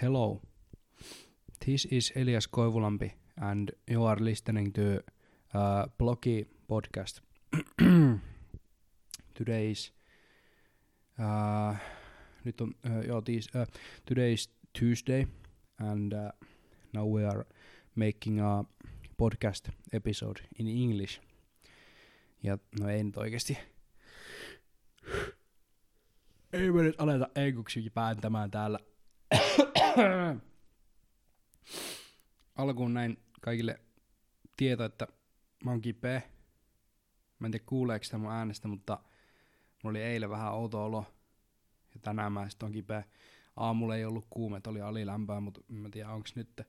Hello. This is Elias Koivulampi and you are listening to uh, Blogi podcast. today is uh, nyt on, uh, joo, tis, uh, today is Tuesday and uh, now we are making a podcast episode in English. Ja no ei nyt oikeesti. Ei me nyt aleta enkuksi pääntämään täällä. Alkuun näin kaikille tieto, että mä oon kipeä. Mä en tiedä kuuleeko sitä mun äänestä, mutta mulla oli eilen vähän outo olo. Ja tänään mä sit on kipeä. Aamulla ei ollut kuumet, oli alilämpöä, mutta mä tiedä onks nyt,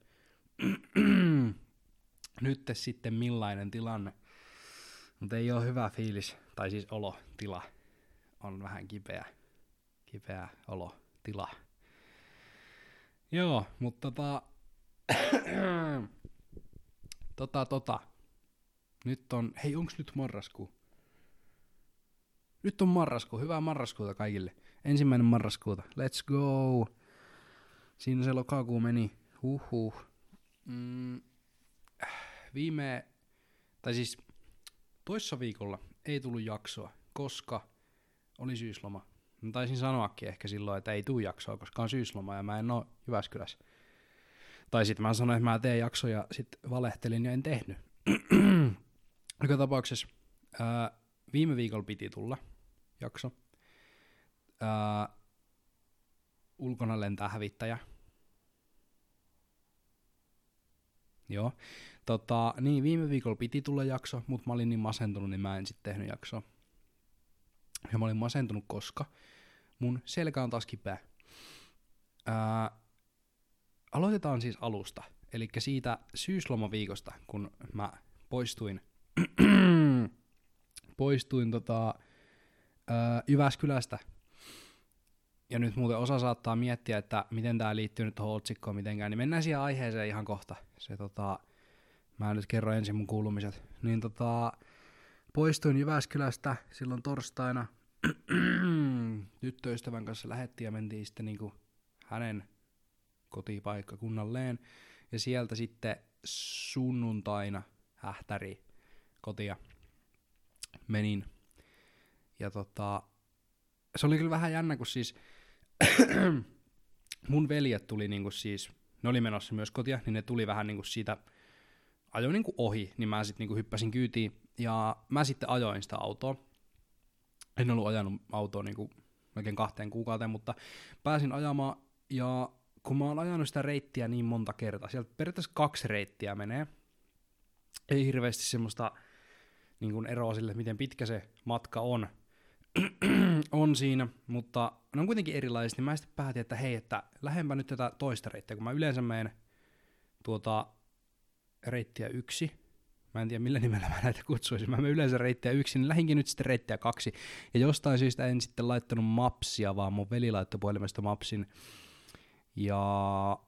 nyt sitten millainen tilanne. Mutta ei ole hyvä fiilis, tai siis olotila on vähän kipeä, kipeä olotila. Joo, mutta tota, tota, tota, nyt on, hei onks nyt marraskuu? Nyt on marraskuu, hyvää marraskuuta kaikille. Ensimmäinen marraskuuta, let's go! Siinä se lokakuu meni, huhhuh. Mm, viime, tai siis toissa viikolla ei tullut jaksoa, koska oli syysloma. Mä taisin sanoakin ehkä silloin, että ei tule jaksoa, koska on syysloma ja mä en oo Jyväskylässä. Tai sitten mä sanoin, että mä teen jaksoja, ja sitten valehtelin ja en tehnyt. Joka tapauksessa ää, viime viikolla piti tulla jakso. Ää, ulkona lentää hävittäjä. Joo. Tota, niin, viime viikolla piti tulla jakso, mutta mä olin niin masentunut, niin mä en sitten tehnyt jaksoa. Ja mä olin masentunut, koska mun selkä on taas kipeä. Ää, aloitetaan siis alusta. Eli siitä syyslomaviikosta, kun mä poistuin, poistuin tota, ää, Jyväskylästä. Ja nyt muuten osa saattaa miettiä, että miten tämä liittyy nyt tuohon otsikkoon mitenkään, niin mennään siihen aiheeseen ihan kohta. Se, tota, mä nyt kerron ensin mun kuulumiset. Niin tota, poistuin Jyväskylästä silloin torstaina. Tyttöystävän kanssa lähettiin ja mentiin sitten niinku hänen kotipaikkakunnalleen. Ja sieltä sitten sunnuntaina hähtäri kotia menin. Ja tota, se oli kyllä vähän jännä, kun siis mun veljet tuli niinku siis, ne oli menossa myös kotia, niin ne tuli vähän niinku siitä, ajoin niinku ohi, niin mä sitten niinku hyppäsin kyytiin, ja mä sitten ajoin sitä autoa. En ollut ajanut autoa niinku melkein kahteen kuukauteen, mutta pääsin ajamaan, ja kun mä oon ajanut sitä reittiä niin monta kertaa, sieltä periaatteessa kaksi reittiä menee, ei hirveästi semmoista niin kuin eroa sille, miten pitkä se matka on, on siinä, mutta ne on kuitenkin erilaiset, niin mä sitten päätin, että hei, että lähempä nyt tätä toista reittiä, kun mä yleensä menen tuota reittiä yksi, mä en tiedä millä nimellä mä näitä kutsuisin, mä menen yleensä reittiä yksi, niin lähinkin nyt sitten reittiä kaksi, ja jostain syystä en sitten laittanut mapsia, vaan mun veli laittoi puhelimesta mapsin, ja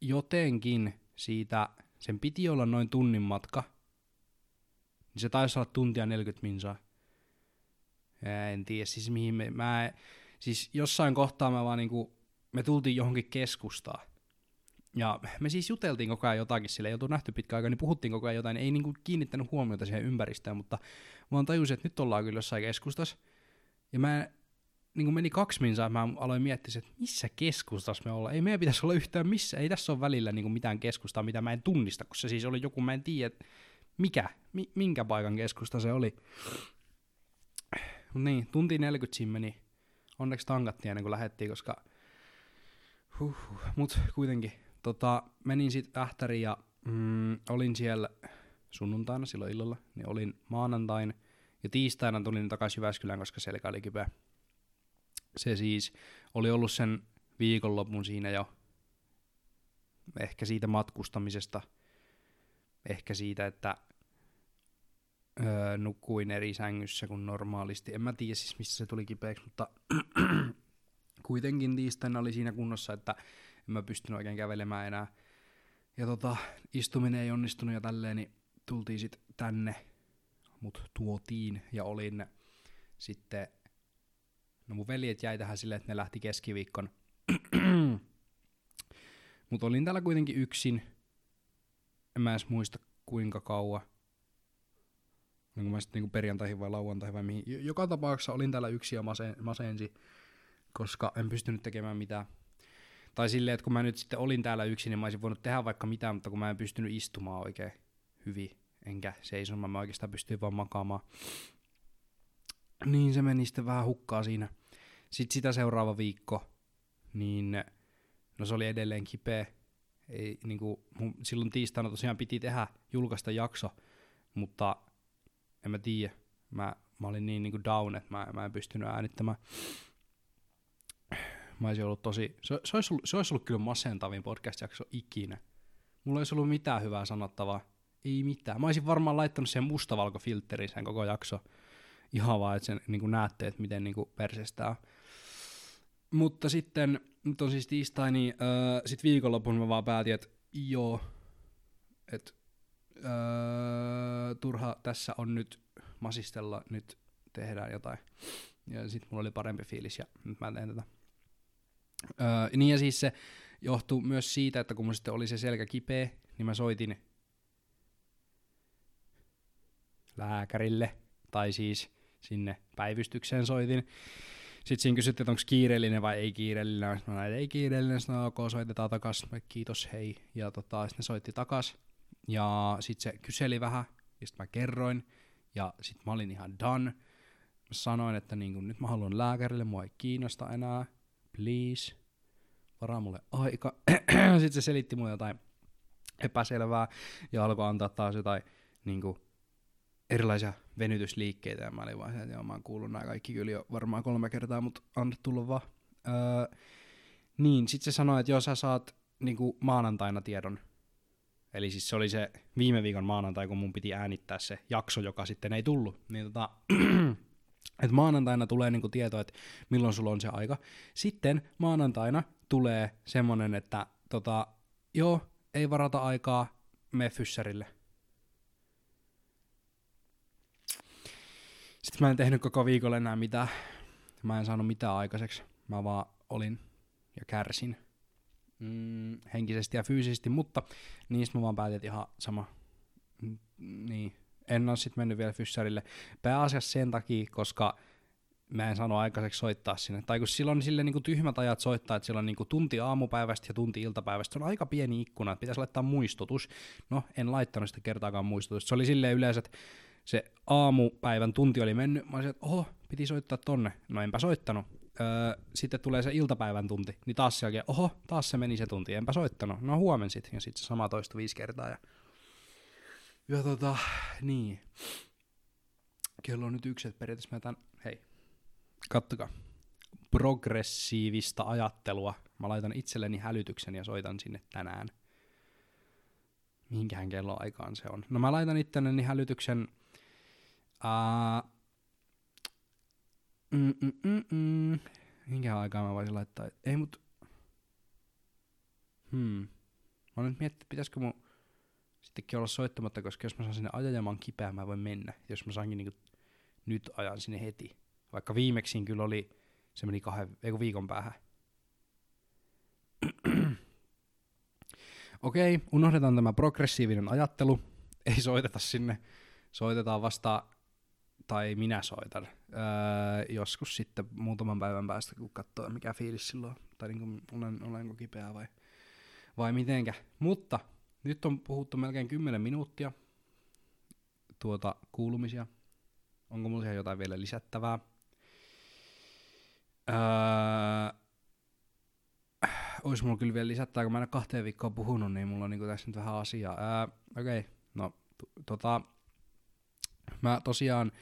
jotenkin siitä, sen piti olla noin tunnin matka, niin se taisi olla tuntia 40 minsaa. En tiedä siis mihin me, mä, siis jossain kohtaa mä vaan niinku, me tultiin johonkin keskustaan. Ja me siis juteltiin koko ajan jotakin sille, ei oltu nähty pitkä aika, niin puhuttiin koko ajan jotain, ei niinku kiinnittänyt huomiota siihen ympäristöön, mutta vaan tajusin, että nyt ollaan kyllä jossain keskustassa. Ja mä niin meni kaksi minsaa, mä aloin miettiä, että missä keskustassa me ollaan. Ei meidän pitäisi olla yhtään missä, ei tässä ole välillä niin mitään keskustaa, mitä mä en tunnista, kun se siis oli joku, mä en tiedä, mikä, mi, minkä paikan keskusta se oli. Niin, tunti 40 siinä meni. Onneksi tankattiin ennen kuin lähettiin, koska huh, mut kuitenkin. Tota, menin sitten Ähtäriin ja mm, olin siellä sunnuntaina silloin illalla, niin olin maanantain ja tiistaina tulin takaisin Jyväskylään, koska selkä oli kipeä. Se siis oli ollut sen viikonlopun siinä jo ehkä siitä matkustamisesta, ehkä siitä, että öö, nukuin eri sängyssä kuin normaalisti. En mä tiedä siis, mistä se tuli kipeäksi, mutta kuitenkin tiistaina oli siinä kunnossa, että en mä pystynyt oikein kävelemään enää. Ja tota, istuminen ei onnistunut ja tälleen, niin tultiin sitten tänne, mut tuotiin ja olin sitten, no mun veljet jäi tähän silleen, että ne lähti keskiviikkon Mutta olin täällä kuitenkin yksin. En mä edes muista kuinka kauan. Niin mä sitten niin perjantaihin vai lauantaihin vai mihin. Joka tapauksessa olin täällä yksin ja masen, masensi, koska en pystynyt tekemään mitään. Tai silleen, että kun mä nyt sitten olin täällä yksin, niin mä olisin voinut tehdä vaikka mitään, mutta kun mä en pystynyt istumaan oikein hyvin, enkä seisomaan, mä oikeastaan pystyin vaan makaamaan. Niin se meni sitten vähän hukkaa siinä. Sitten sitä seuraava viikko, niin no se oli edelleen kipeä. Ei, niin kuin, mun, silloin tiistaina tosiaan piti tehdä, julkaista jakso, mutta en mä tiedä. Mä, mä olin niin, niin kuin down, että mä, mä en pystynyt äänittämään. Mä olisin ollut tosi, se, se, olisi ollut, se olisi ollut kyllä masentavin podcast-jakso ikinä. Mulla ei ollut mitään hyvää sanottavaa. Ei mitään. Mä olisin varmaan laittanut sen mustavalkofiltterin sen koko jakso. Ihan vaan, että sen niin näette, että miten niin persestää. Mutta sitten, nyt on siis tiistai, niin öö, sitten viikonlopun mä vaan päätin, että joo, että öö, turha tässä on nyt masistella, nyt tehdään jotain. Ja sitten mulla oli parempi fiilis ja nyt mä teen tätä. Öö, niin ja siis se johtuu myös siitä, että kun mun sitten oli se selkä kipeä, niin mä soitin lääkärille, tai siis sinne päivystykseen soitin. Sitten siinä kysyttiin, että onko kiireellinen vai ei kiireellinen. Mä näin, ei kiireellinen, sitten ok, soitetaan takas. Kiitos, hei. Ja tota, sitten ne soitti takas. Ja sitten se kyseli vähän, ja sitten mä kerroin. Ja sitten mä olin ihan done. Mä sanoin, että niin kun, nyt mä haluan lääkärille, mua ei kiinnosta enää. Please, varaa mulle aika. sitten se selitti mulle jotain epäselvää ja alkoi antaa taas jotain niin kuin, erilaisia venytysliikkeitä, ja mä olin vaan että joo, mä oon kuullut nämä kaikki kyllä jo varmaan kolme kertaa, mutta anna tulla vaan. Öö, niin, sit se sanoi, että joo, sä saat niinku maanantaina tiedon. Eli siis se oli se viime viikon maanantai, kun mun piti äänittää se jakso, joka sitten ei tullut. Niin tota, että maanantaina tulee niinku tieto, että milloin sulla on se aika. Sitten maanantaina tulee semmonen, että tota, joo, ei varata aikaa, me fyssärille. Sitten mä en tehnyt koko viikolla enää mitään. Mä en saanut mitään aikaiseksi. Mä vaan olin ja kärsin mm, henkisesti ja fyysisesti, mutta niistä mä vaan päätin, että ihan sama. Mm, niin, en ole sitten mennyt vielä fyssärille. Pääasiassa sen takia, koska mä en sano aikaiseksi soittaa sinne. Tai kun silloin sille niin tyhmät ajat soittaa, että siellä on niin tunti aamupäivästä ja tunti iltapäivästä. Se on aika pieni ikkuna, että pitäisi laittaa muistutus. No, en laittanut sitä kertaakaan muistutusta. Se oli silleen yleensä, että se aamupäivän tunti oli mennyt, mä olisin, että oho, piti soittaa tonne. No enpä soittanut. Öö, sitten tulee se iltapäivän tunti, niin taas se oho, taas se meni se tunti, enpä soittanut. No huomen sitten, ja sitten se sama toistui viisi kertaa. Ja, ja tota, niin. Kello on nyt yksi, että periaatteessa mä hei, kattokaa. Progressiivista ajattelua. Mä laitan itselleni hälytyksen ja soitan sinne tänään. Mihinkähän kello aikaan se on? No mä laitan itselleni hälytyksen Uh, mm, mm, mm, mm. Minkä aikaa mä voisin laittaa? Ei mut... Hmm. Mä nyt miettinyt, pitäisikö mun sittenkin olla soittamatta, koska jos mä saan sinne ajajamaan kipeä, mä voin mennä. Jos mä saankin niinku nyt ajan sinne heti. Vaikka viimeksi kyllä oli, se meni kahden, ei viikon päähän. Okei, okay, unohdetaan tämä progressiivinen ajattelu. Ei soiteta sinne. Soitetaan vasta tai minä soitan öö, joskus sitten muutaman päivän päästä, kun katsoo mikä fiilis silloin, tai niin kuin, olen, olenko kipeä vai, vai mitenkä. Mutta nyt on puhuttu melkein 10 minuuttia tuota kuulumisia. Onko mulla jotain vielä lisättävää? Öö, olisi mulla kyllä vielä lisättävää, kun mä en ole kahteen viikkoon puhunut, niin mulla on niinku tässä nyt vähän asiaa. Öö, Okei, okay. no t- tota, mä tosiaan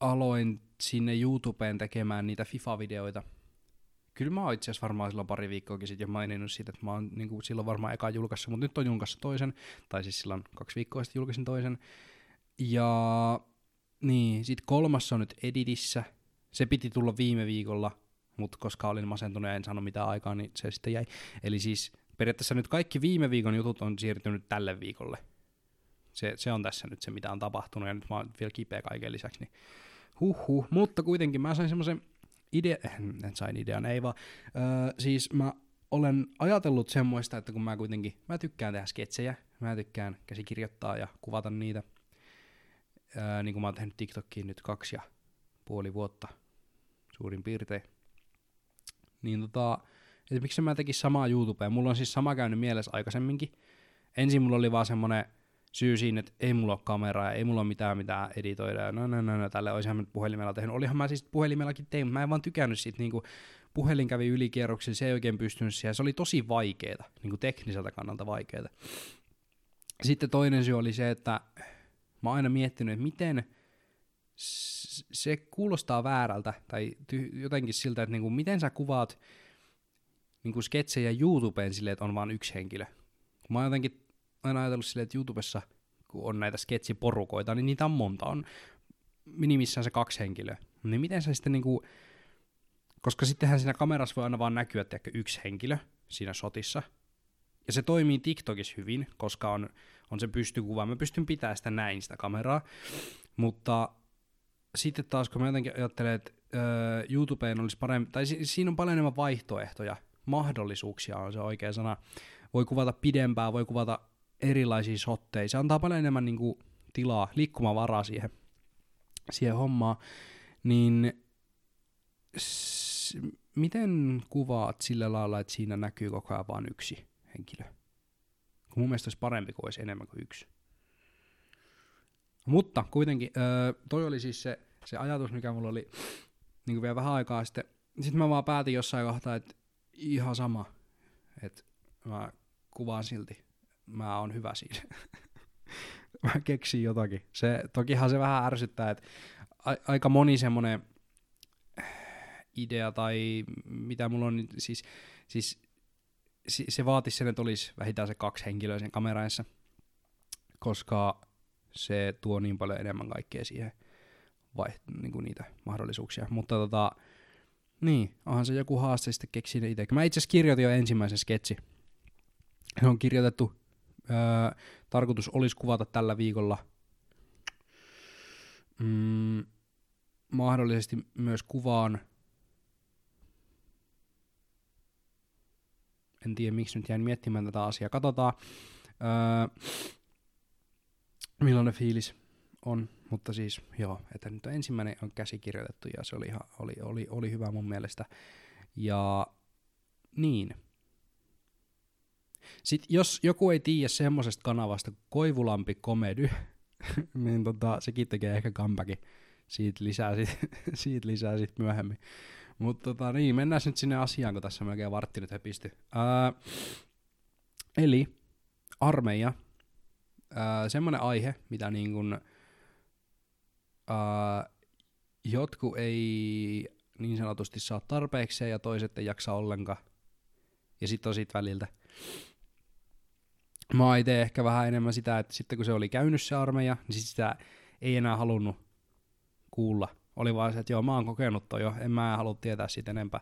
aloin sinne YouTubeen tekemään niitä FIFA-videoita. Kyllä mä oon itse asiassa varmaan silloin pari viikkoakin sitten jo maininnut siitä, että mä oon niin kuin silloin varmaan eka julkaissut, mutta nyt on julkaissut toisen, tai siis silloin kaksi viikkoa sitten julkaisin toisen. Ja niin, sitten kolmas on nyt editissä. Se piti tulla viime viikolla, mutta koska olin masentunut ja en saanut mitään aikaa, niin se sitten jäi. Eli siis periaatteessa nyt kaikki viime viikon jutut on siirtynyt tälle viikolle. Se, se on tässä nyt se, mitä on tapahtunut, ja nyt mä oon vielä kipeä kaiken lisäksi, niin Huhhuh, mutta kuitenkin mä sain semmoisen idea, en sain idean, ei vaan, öö, siis mä olen ajatellut semmoista, että kun mä kuitenkin, mä tykkään tehdä sketsejä, mä tykkään käsikirjoittaa ja kuvata niitä, ää, niin kuin mä oon tehnyt TikTokkiin nyt kaksi ja puoli vuotta suurin piirtein, niin tota, että miksi mä tekisin samaa YouTubea. Mulla on siis sama käynyt mielessä aikaisemminkin. Ensin mulla oli vaan semmonen syy siinä, että ei mulla ole kameraa ei mulla ole mitään mitä editoida ja no no no, no tälle olisinhan mä puhelimella tehnyt. Olihan mä siis puhelimellakin tein, mä en vaan tykännyt siitä niinku, puhelin kävi ylikierroksilla, se ei oikein pystynyt siihen. Se oli tosi vaikeeta, niinku tekniseltä kannalta vaikeeta. Sitten toinen syy oli se, että mä oon aina miettinyt, että miten se kuulostaa väärältä tai ty- jotenkin siltä, että niinku, miten sä kuvaat niinku sketsejä YouTubeen silleen, että on vain yksi henkilö. Mä oon jotenkin aina ajatellut silleen, että YouTubessa, kun on näitä sketsiporukoita, niin niitä on monta. On minimissään se kaksi henkilöä. Niin miten sä sitten niinku, koska sittenhän siinä kamerassa voi aina vaan näkyä, että yksi henkilö siinä shotissa. Ja se toimii TikTokissa hyvin, koska on, on se pystykuva. Mä pystyn pitämään sitä näin, sitä kameraa. Mutta sitten taas, kun mä jotenkin ajattelen, että öö, YouTubeen olisi parempi, tai si- siinä on paljon enemmän vaihtoehtoja, mahdollisuuksia on se oikea sana. Voi kuvata pidempää, voi kuvata erilaisia shotteja. Se antaa paljon enemmän niin kuin, tilaa, liikkumavaraa siihen, siihen hommaan. Niin s- miten kuvaat sillä lailla, että siinä näkyy koko ajan vain yksi henkilö? Kun mun mielestä olisi parempi, kun olisi enemmän kuin yksi. Mutta kuitenkin, öö, toi oli siis se, se ajatus, mikä mulla oli niin vielä vähän aikaa sitten. Sitten mä vaan päätin jossain kohtaa, että ihan sama, että mä kuvaan silti. Mä oon hyvä siinä. mä keksin jotakin. Se, tokihan se vähän ärsyttää, että a- aika moni semmonen idea tai mitä mulla on, niin siis, siis se vaatisi sen, että olisi vähintään se kaksi henkilöä sen kameraissa, koska se tuo niin paljon enemmän kaikkea siihen vai, niin kuin niitä mahdollisuuksia. Mutta tota, niin, onhan se joku haaste sitten keksiä itse. Mä itse asiassa kirjoitin jo ensimmäisen sketsi. Se on kirjoitettu. Öö, tarkoitus olisi kuvata tällä viikolla. Mm, mahdollisesti myös kuvaan. En tiedä, miksi nyt jäin miettimään tätä asiaa. Katsotaan. Öö, millainen fiilis on, mutta siis joo, että nyt ensimmäinen on käsikirjoitettu ja se oli, ihan, oli, oli, oli hyvä mun mielestä. Ja niin. Sitten jos joku ei tiedä semmosesta kanavasta kuin Koivulampi Komedy, niin tota, sekin tekee ehkä comebackin. Siitä lisää sit, siitä lisää sit myöhemmin. Mutta tota, niin, mennään nyt sinne asiaan, kun tässä melkein vartti nyt höpisty. Ää, eli armeija semmoinen aihe, mitä niin kuin, äh, jotkut ei niin sanotusti saa tarpeeksi ja toiset ei jaksa ollenkaan. Ja sitten on siitä väliltä. Mä oon itse ehkä vähän enemmän sitä, että sitten kun se oli käynyt se armeija, niin sit sitä ei enää halunnut kuulla. Oli vaan se, että joo, mä oon kokenut toi jo, en mä halua tietää siitä enempää.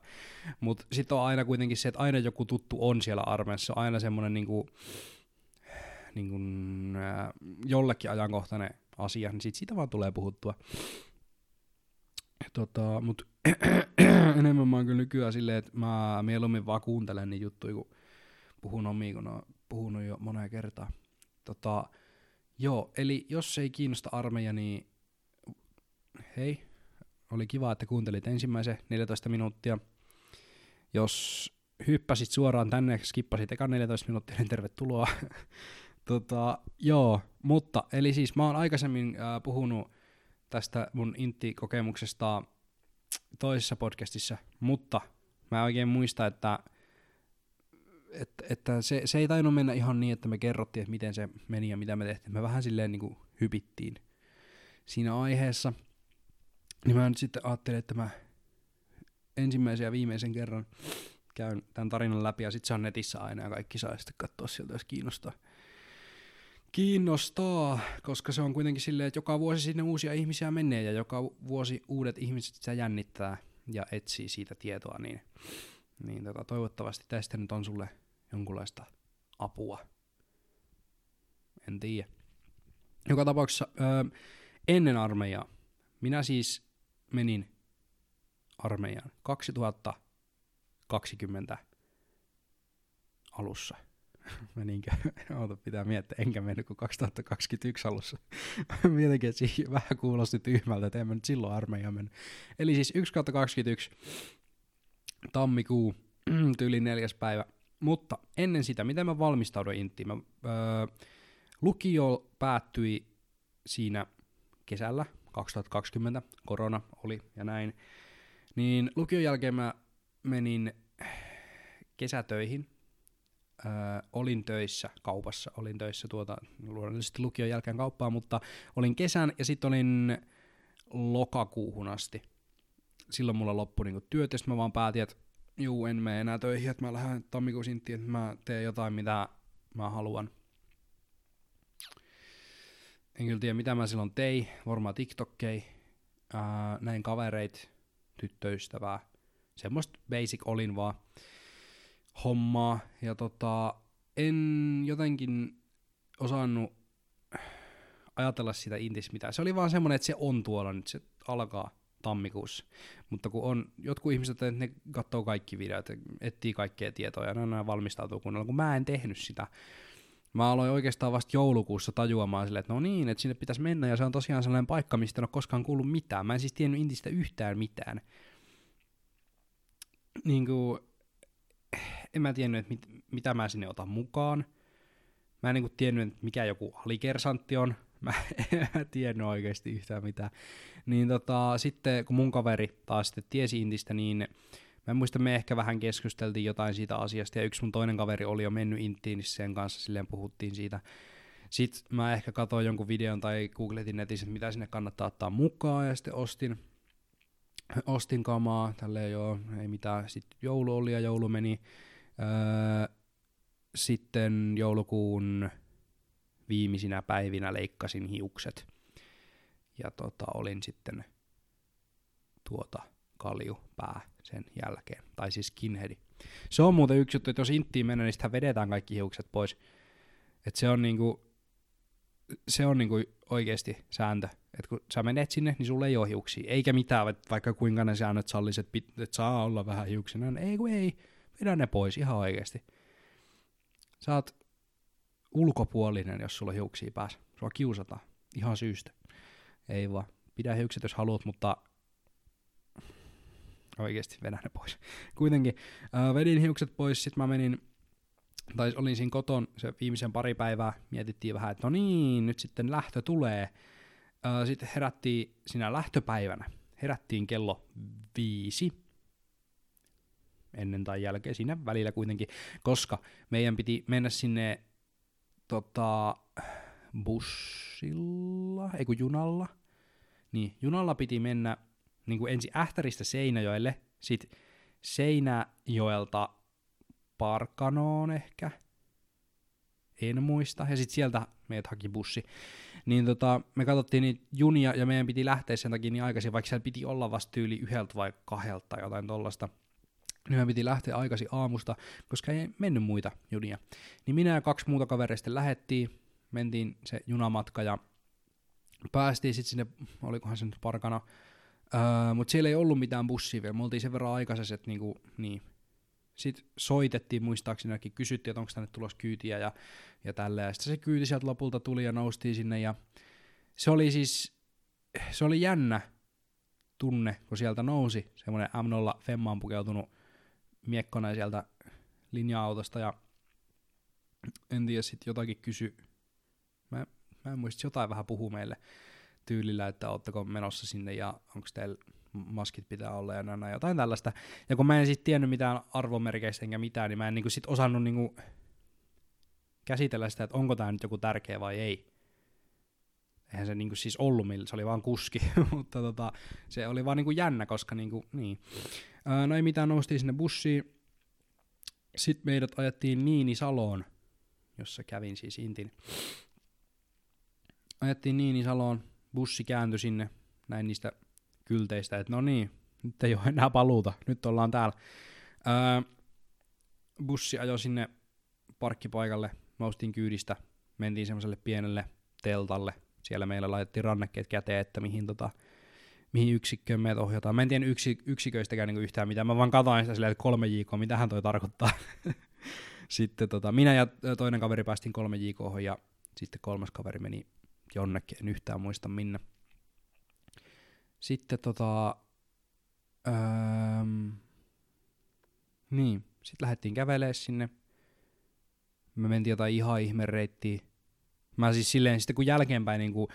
Mutta sitten on aina kuitenkin se, että aina joku tuttu on siellä armeijassa. On aina semmoinen niinku, niin kuin, äh, jollekin ajankohtainen asia, niin sit siitä vaan tulee puhuttua. Tota, mut enemmän mä oon kyllä nykyään silleen, että mä mieluummin vaan kuuntelen niin juttuja, kun puhun omiin, kun on puhunut jo moneen kertaan. Tota, joo, eli jos ei kiinnosta armeija, niin hei, oli kiva, että kuuntelit ensimmäisen 14 minuuttia. Jos hyppäsit suoraan tänne skippasit ekan 14 minuuttia, niin tervetuloa. Tota, joo, mutta eli siis mä oon aikaisemmin äh, puhunut tästä mun intti-kokemuksesta toisessa podcastissa, mutta mä en oikein muista, että, että, että se, se ei tainnut mennä ihan niin, että me kerrottiin, että miten se meni ja mitä me tehtiin. Me vähän silleen niin kuin hypittiin siinä aiheessa. Niin mä nyt sitten ajattelin, että mä ensimmäisen ja viimeisen kerran käyn tämän tarinan läpi ja sitten se on netissä aina ja kaikki saa sitten katsoa sieltä, jos kiinnostaa kiinnostaa, koska se on kuitenkin silleen, että joka vuosi sinne uusia ihmisiä menee ja joka vuosi uudet ihmiset sitä jännittää ja etsii siitä tietoa, niin, niin tota, toivottavasti tästä nyt on sulle jonkunlaista apua. En tiedä. Joka tapauksessa öö, ennen armeijaa, minä siis menin armeijaan 2020 alussa. Meninkö? Oota, pitää miettiä. Enkä mennyt kuin 2021 alussa. Mietinkin, että siihen vähän kuulosti tyhmältä, että en mä nyt silloin armeijaan mennyt. Eli siis 1 21 tammikuu, tyyli neljäs päivä. Mutta ennen sitä, miten mä valmistauduin intiin? Mä, öö, lukio päättyi siinä kesällä 2020, korona oli ja näin. Niin lukion jälkeen mä menin kesätöihin. Öö, olin töissä kaupassa, olin töissä tuota, luonnollisesti lukion jälkeen kauppaa, mutta olin kesän ja sitten olin lokakuuhun asti. Silloin mulla loppui niinku työt ja mä vaan päätin, että juu, en mene enää töihin, että mä lähden tammikuun sinttiin, että mä teen jotain, mitä mä haluan. En kyllä tiedä, mitä mä silloin tein, varmaan TikTokkei, ää, näin kavereit, tyttöystävää, semmoista basic olin vaan hommaa, ja tota, en jotenkin osannut ajatella sitä intis mitään. Se oli vaan semmoinen, että se on tuolla nyt, se alkaa tammikuussa. Mutta kun on jotkut ihmiset, että ne katsoo kaikki videot, etsii kaikkea tietoa ja ne valmistautuu kunnolla, kun mä en tehnyt sitä. Mä aloin oikeastaan vasta joulukuussa tajuamaan silleen, että no niin, että sinne pitäisi mennä ja se on tosiaan sellainen paikka, mistä en ole koskaan kuullut mitään. Mä en siis tiennyt Intistä yhtään mitään. Niin kuin, en mä tiennyt, että mit, mitä mä sinne otan mukaan. Mä en niin kuin tiennyt, että mikä joku alikersantti on. Mä en tiennyt oikeasti yhtään mitään. Niin tota, sitten kun mun kaveri taas sitten tiesi Intistä, niin mä muista, me ehkä vähän keskusteltiin jotain siitä asiasta, ja yksi mun toinen kaveri oli jo mennyt Intiin, niin sen kanssa silleen puhuttiin siitä. Sitten mä ehkä katsoin jonkun videon tai googletin netissä, mitä sinne kannattaa ottaa mukaan, ja sitten ostin, ostin kamaa, tälleen joo, ei mitään. Sitten joulu oli ja joulu meni. Öö, sitten joulukuun viimeisinä päivinä leikkasin hiukset ja tota, olin sitten tuota kalju pää sen jälkeen, tai siis skinheadi. Se on muuten yksi juttu, että jos inttiin mennään, niin sitä vedetään kaikki hiukset pois. Et se on niinku, se on niinku oikeasti sääntö. Et kun sä menet sinne, niin sulla ei ole hiuksia. Eikä mitään, vaikka kuinka ne säännöt salliset, että et saa olla vähän hiuksina. Ei kun ei, vedä ne pois ihan oikeasti. Sä oot ulkopuolinen, jos sulla on hiuksia päässä. Sua kiusataan. Ihan syystä. Ei vaan. Pidä hiukset, jos haluat, mutta oikeasti vedä ne pois. Kuitenkin äh, vedin hiukset pois, sitten mä menin, tai olin siinä koton se viimeisen pari päivää, mietittiin vähän, että no niin, nyt sitten lähtö tulee. Äh, sitten herättiin siinä lähtöpäivänä, herättiin kello viisi, ennen tai jälkeen, siinä välillä kuitenkin, koska meidän piti mennä sinne tota, bussilla, ei kun junalla, niin junalla piti mennä niin kuin ensin Ähtäristä Seinäjoelle, sitten Seinäjoelta Parkanoon ehkä, en muista, ja sitten sieltä meidät haki bussi. Niin tota, me katsottiin niitä junia, ja meidän piti lähteä sen takia niin aikaisin, vaikka siellä piti olla vasta yli yhdeltä vai kahdelta tai jotain tollasta. Me piti lähteä aikaisin aamusta, koska ei mennyt muita junia. Niin minä ja kaksi muuta kavereista lähettiin, mentiin se junamatka ja päästiin sitten sinne, olikohan se nyt parkana, öö, mutta siellä ei ollut mitään bussia vielä, me oltiin sen verran aikaisessa, että niinku, niin. Sitten soitettiin muistaakseni, kysyttiin, että onko tänne tulossa kyytiä ja, ja tälleen. Ja sitten se kyyti sieltä lopulta tuli ja noustiin sinne ja se oli siis, se oli jännä tunne, kun sieltä nousi semmoinen M0 Femmaan pukeutunut miekkona sieltä linja-autosta ja en tiedä, sitten jotakin kysy. Mä, mä en muista, jotain vähän puhuu meille tyylillä, että ootteko menossa sinne ja onko teillä maskit pitää olla ja näin, jotain tällaista. Ja kun mä en sitten tiennyt mitään arvomerkeistä enkä mitään, niin mä en niinku sit osannut niinku käsitellä sitä, että onko tämä nyt joku tärkeä vai ei. Eihän se niinku siis ollut, se oli vaan kuski, mutta tota, se oli vaan niinku jännä, koska niinku, niin. Ää, no ei mitään, noustiin sinne bussiin. Sitten meidät ajettiin Niinisaloon, jossa kävin siis Intin. Ajettiin Niinisaloon, bussi kääntyi sinne, näin niistä kylteistä, että no niin, nyt ei ole enää paluuta, nyt ollaan täällä. Ää, bussi ajoi sinne parkkipaikalle, noustiin kyydistä, mentiin semmoiselle pienelle teltalle, siellä meillä laitettiin rannekkeet käteen, että mihin, tota, mihin yksikköön meitä ohjataan. Mä en tiedä yksi, yksiköistäkään niinku yhtään mitään, mä vaan katsoin sitä silleen, että kolme jiikoa, mitähän toi tarkoittaa. sitten tota, minä ja toinen kaveri päästiin kolme JK ja sitten kolmas kaveri meni jonnekin, en yhtään muista minne. Sitten tota, öö, niin, sitten lähdettiin kävelemään sinne. Me mentiin jotain ihan ihme reittiä. Mä siis silleen, sitten kun jälkeenpäin niin kuin,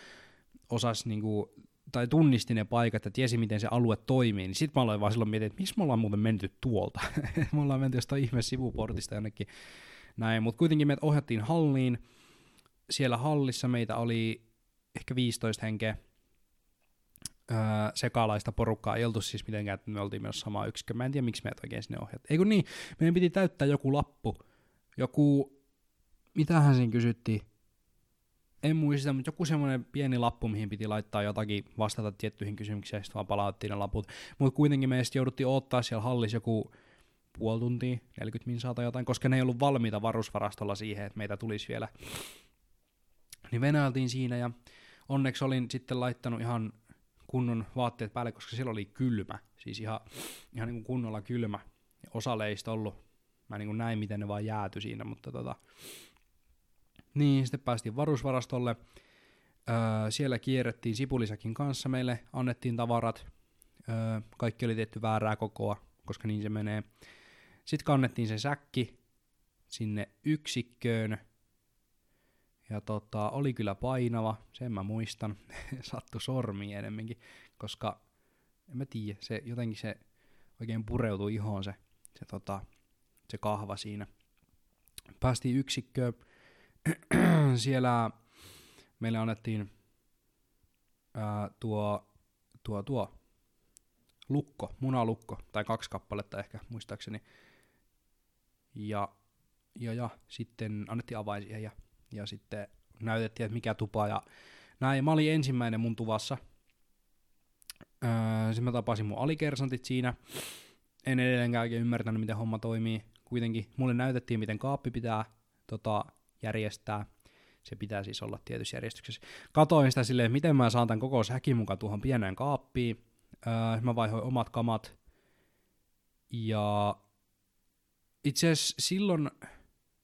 osas niin kuin, tai tunnisti ne paikat ja tiesi, miten se alue toimii, niin sitten mä aloin vaan silloin mietin, että miksi me ollaan muuten menty tuolta. me ollaan menty jostain ihme sivuportista jonnekin näin, mutta kuitenkin meidät ohjattiin halliin. Siellä hallissa meitä oli ehkä 15 henkeä öö, sekalaista porukkaa. Ei oltu siis mitenkään, että me oltiin myös sama yksikö. Mä en tiedä, miksi meidät oikein sinne ohjat. Ei kun niin, meidän piti täyttää joku lappu. Joku, mitähän siinä kysyttiin? En muista, mutta joku semmoinen pieni lappu, mihin piti laittaa jotakin, vastata tiettyihin kysymyksiin, ja sitten vaan palauttiin ne laput. Mutta kuitenkin me jouduttiin odottaa siellä hallissa joku puoli tuntia, 40 minsaa tai jotain, koska ne ei ollut valmiita varusvarastolla siihen, että meitä tulisi vielä. Niin venäiltiin siinä ja onneksi olin sitten laittanut ihan kunnon vaatteet päälle, koska siellä oli kylmä, siis ihan, ihan niin kuin kunnolla kylmä. Osa leistä ollut, mä niin kuin näin, miten ne vaan jääty siinä, mutta tota, niin, sitten päästiin varusvarastolle, öö, siellä kierrettiin Sipulisäkin kanssa, meille annettiin tavarat, öö, kaikki oli tehty väärää kokoa, koska niin se menee. Sitten kannettiin se säkki sinne yksikköön, ja tota, oli kyllä painava, sen mä muistan. Sattu sormi enemmänkin, koska en mä tiedä, se jotenkin se oikein pureutui ihoon se, se, tota, se kahva siinä. Päästiin yksikköön. Siellä meille annettiin ää, tuo, tuo, tuo lukko, munalukko, tai kaksi kappaletta ehkä muistaakseni. Ja, ja, ja sitten annettiin avain siihen ja ja sitten näytettiin, että mikä tupa ja näin. Mä olin ensimmäinen mun tuvassa. Sitten mä tapasin mun alikersantit siinä. En edelleenkään oikein ymmärtänyt, miten homma toimii. Kuitenkin mulle näytettiin, miten kaappi pitää tota, järjestää. Se pitää siis olla tietyssä järjestyksessä. Katoin sitä silleen, miten mä saan tämän koko säkin mukaan tuohon pieneen kaappiin. Öö, mä vaihoin omat kamat. Ja itse asiassa silloin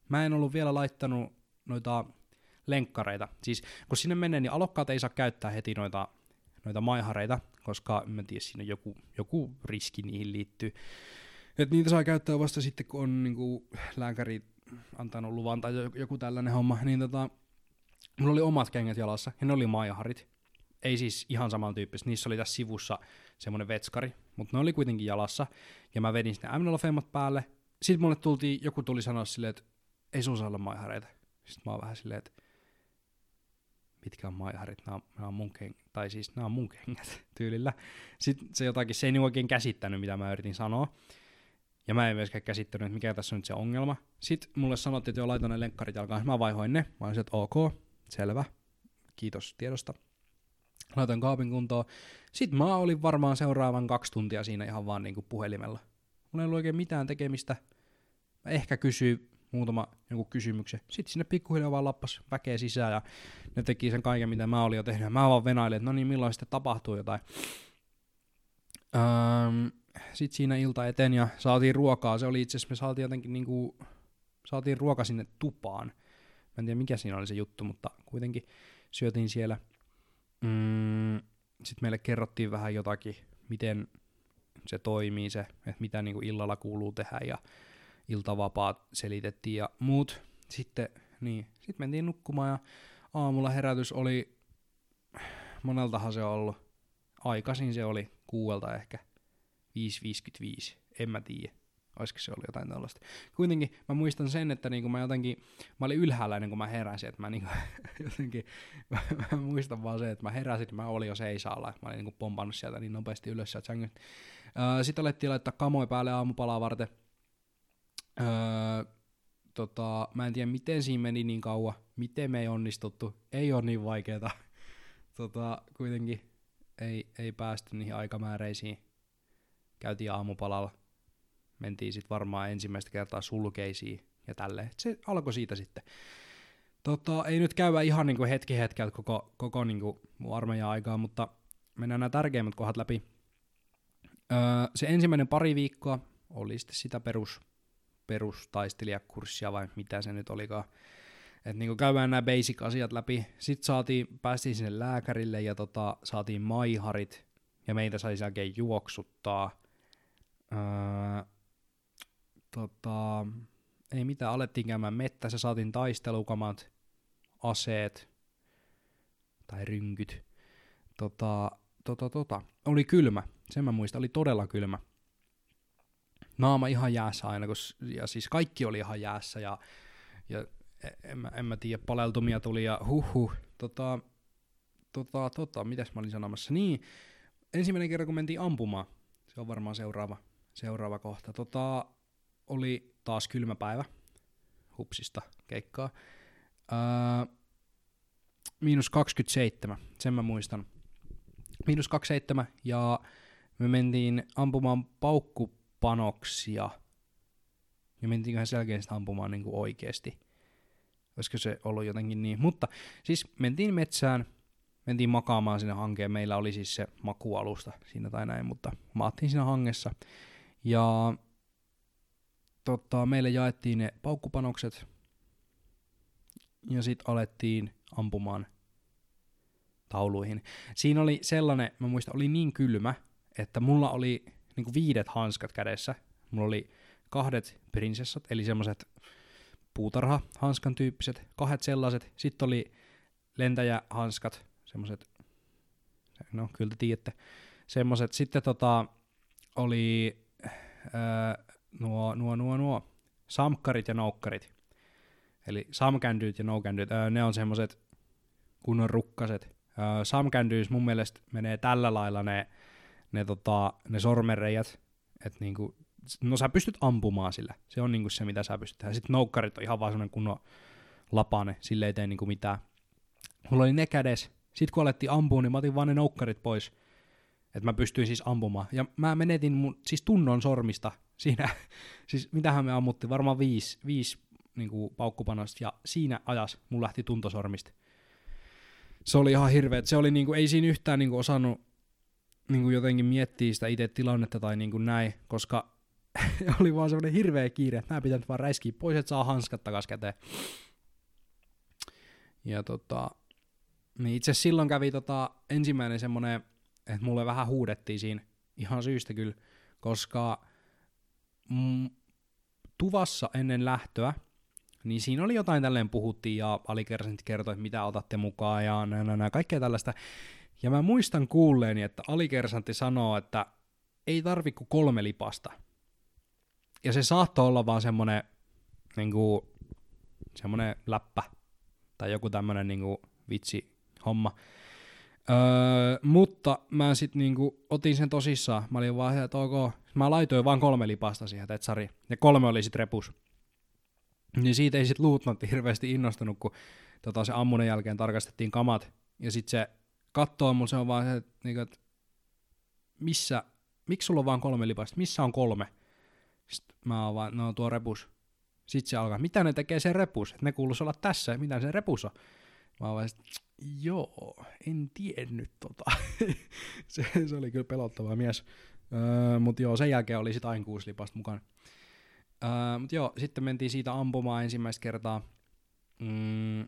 mä en ollut vielä laittanut noita lenkkareita. Siis kun sinne menee, niin alokkaat ei saa käyttää heti noita, noita maihareita, koska en tiedä, siinä joku, joku riski niihin liittyy. Et niitä saa käyttää vasta sitten, kun on niinku, lääkäri antanut luvan tai joku tällainen homma. Niin tota, mulla oli omat kengät jalassa, ja ne oli maiharit. Ei siis ihan samantyyppistä, niissä oli tässä sivussa semmoinen vetskari, mutta ne oli kuitenkin jalassa. Ja mä vedin sinne m päälle. Sitten mulle tultiin, joku tuli sanoa silleen, että ei sun saa olla maihareita. Sitten mä oon vähän silleen, että mitkä on maiharit, nämä on, nämä on mun keng- tai siis nämä on mun kengät tyylillä. Sitten se jotakin, se ei niin oikein käsittänyt, mitä mä yritin sanoa. Ja mä en myöskään käsittänyt, että mikä tässä on nyt se ongelma. Sitten mulle sanottiin, että joo, laitan ne lenkkarit jalkaan. Mä vaihoin ne. Mä olisin, että ok, selvä. Kiitos tiedosta. Laitan kaapin kuntoon. Sitten mä olin varmaan seuraavan kaksi tuntia siinä ihan vaan niin kuin puhelimella. Mulla ei ollut oikein mitään tekemistä. Mä ehkä kysyin muutama joku kysymyksen. Sitten sinne pikkuhiljaa vaan lappas väkeä sisään ja ne teki sen kaiken, mitä mä olin jo tehnyt. Mä vaan venailin, että no niin, milloin sitten tapahtuu jotain. Öm, sitten siinä ilta eteen ja saatiin ruokaa. Se oli itse asiassa, me saatiin jotenkin niinku, saatiin ruoka sinne tupaan. Mä en tiedä mikä siinä oli se juttu, mutta kuitenkin syötiin siellä. Mm, sitten meille kerrottiin vähän jotakin, miten se toimii se, että mitä niinku illalla kuuluu tehdä ja iltavapaat selitettiin ja muut. Sitten, niin, sitten mentiin nukkumaan ja aamulla herätys oli, moneltahan se on ollut, aikaisin se oli, kuuelta ehkä, 5.55, en mä tiedä. Olisiko se ollut jotain tällaista. Kuitenkin mä muistan sen, että niinku mä jotenkin, mä olin ylhäällä ennen kuin mä heräsin, että mä niinku, jotenkin, mä, mä, muistan vaan se, että mä heräsin, että mä olin jo seisaalla, mä olin niinku pompannut sieltä niin nopeasti ylös sieltä sängyn. Sitten alettiin laittaa kamoja päälle aamupalaa varten, Öö, tota, mä en tiedä, miten siinä meni niin kauan, miten me ei onnistuttu. Ei ole niin vaikeeta. tota, kuitenkin ei, ei päästy niihin aikamääreisiin. Käytiin aamupalalla. Mentiin sitten varmaan ensimmäistä kertaa sulkeisiin ja tälleen. Se alkoi siitä sitten. Tota, ei nyt käydä ihan niinku hetki hetkeltä koko, koko niinku armeijan aikaa, mutta mennään nämä tärkeimmät kohdat läpi. Öö, se ensimmäinen pari viikkoa oli sitten sitä perus perustaistelijakurssia vai mitä se nyt olikaan. Että niinku käydään nämä basic-asiat läpi. Sitten saatiin, päästiin sinne lääkärille ja tota, saatiin maiharit ja meitä sai sen juoksuttaa. Öö, tota, ei mitään, alettiin käymään mettässä, saatiin taistelukamat, aseet tai rynkyt. Tota, tota, tota. Oli kylmä, sen mä muistan, oli todella kylmä. Naama ihan jäässä aina, kun, ja siis kaikki oli ihan jäässä, ja, ja en mä, en mä tiedä, paleltumia tuli, ja huhu, tota, tota, tota, mitäs mä olin sanomassa, niin, ensimmäinen kerran kun mentiin ampumaan, se on varmaan seuraava, seuraava kohta, tota, oli taas kylmä päivä, hupsista keikkaa, öö, miinus 27, sen mä muistan, miinus 27, ja me mentiin ampumaan paukkupanoksia, ja mentiinköhän sitä ampumaan niin kuin oikeasti. Olisiko se ollut jotenkin niin. Mutta siis mentiin metsään, mentiin makaamaan sinne hankeen. Meillä oli siis se makualusta siinä tai näin, mutta maattiin siinä hangessa. Ja tota, meille jaettiin ne paukkupanokset. Ja sitten alettiin ampumaan tauluihin. Siinä oli sellainen, mä muistan, oli niin kylmä, että mulla oli niinku viidet hanskat kädessä. Mulla oli kahdet prinsessat, eli semmoiset puutarha-hanskan tyyppiset, kahdet sellaiset. Sitten oli lentäjähanskat, semmoiset, no kyllä te tiedätte, semmoiset. Sitten tota, oli ää, nuo, nuo, nuo, nuo samkkarit ja noukkarit. Eli samkändyt ja noukändyt, ää, ne on semmoiset kunnon rukkaset. samkändyys mun mielestä menee tällä lailla ne, ne, tota, ne sormenreijät, että niinku no sä pystyt ampumaan sillä. Se on niinku se, mitä sä pystyt tehdä. Sitten noukkarit on ihan vaan semmonen kunnon lapane, sille ei tee niinku mitään. Mulla oli ne kädes. Sitten kun alettiin ampua, niin mä otin vaan ne noukkarit pois. Että mä pystyin siis ampumaan. Ja mä menetin mun, siis tunnon sormista siinä. siis mitähän me ammuttiin, varmaan viisi, viisi niinku paukkupanosta. Ja siinä ajas mun lähti tuntosormista. Se oli ihan hirveä. Se oli niinku, ei siinä yhtään niinku osannut niinku jotenkin miettiä sitä itse tilannetta tai niinku näin, koska oli vaan semmoinen hirveä kiire, että mä pitää nyt vaan räiskiä pois, että saa hanskat takas käteen. Ja tota, niin itse silloin kävi tota ensimmäinen semmoinen, että mulle vähän huudettiin siinä ihan syystä kyllä, koska mm, tuvassa ennen lähtöä, niin siinä oli jotain tälleen puhuttiin ja alikersantit kertoi, että mitä otatte mukaan ja nää, nää, nää, kaikkea tällaista. Ja mä muistan kuulleeni, että alikersantti sanoo, että ei tarvi kuin kolme lipasta ja se saattoi olla vaan semmonen niinku, semmonen läppä tai joku tämmönen niinku vitsi homma. Öö, mutta mä sit niinku otin sen tosissaan. Mä olin vaan, että ok. Mä laitoin vaan kolme lipasta siihen tetsari. Ja kolme oli sit repus. Niin siitä ei sit luutnantti hirveästi innostunut, kun tota, se ammunen jälkeen tarkastettiin kamat. Ja sit se kattoo mun se on vaan se, että, niinku, että missä, miksi sulla on vaan kolme lipasta? Missä on kolme? Sitten mä oon vaan, no tuo repus. Sitten se alkaa, mitä ne tekee sen repus? Ne kuuluisi olla tässä, mitä se repus on? Mä oon vaan, joo, en tiennyt tota. se, se, oli kyllä pelottava mies. Öö, mutta joo, sen jälkeen oli sit aina kuusi lipasta mukana. Öö, mutta joo, sitten mentiin siitä ampumaan ensimmäistä kertaa. Mm,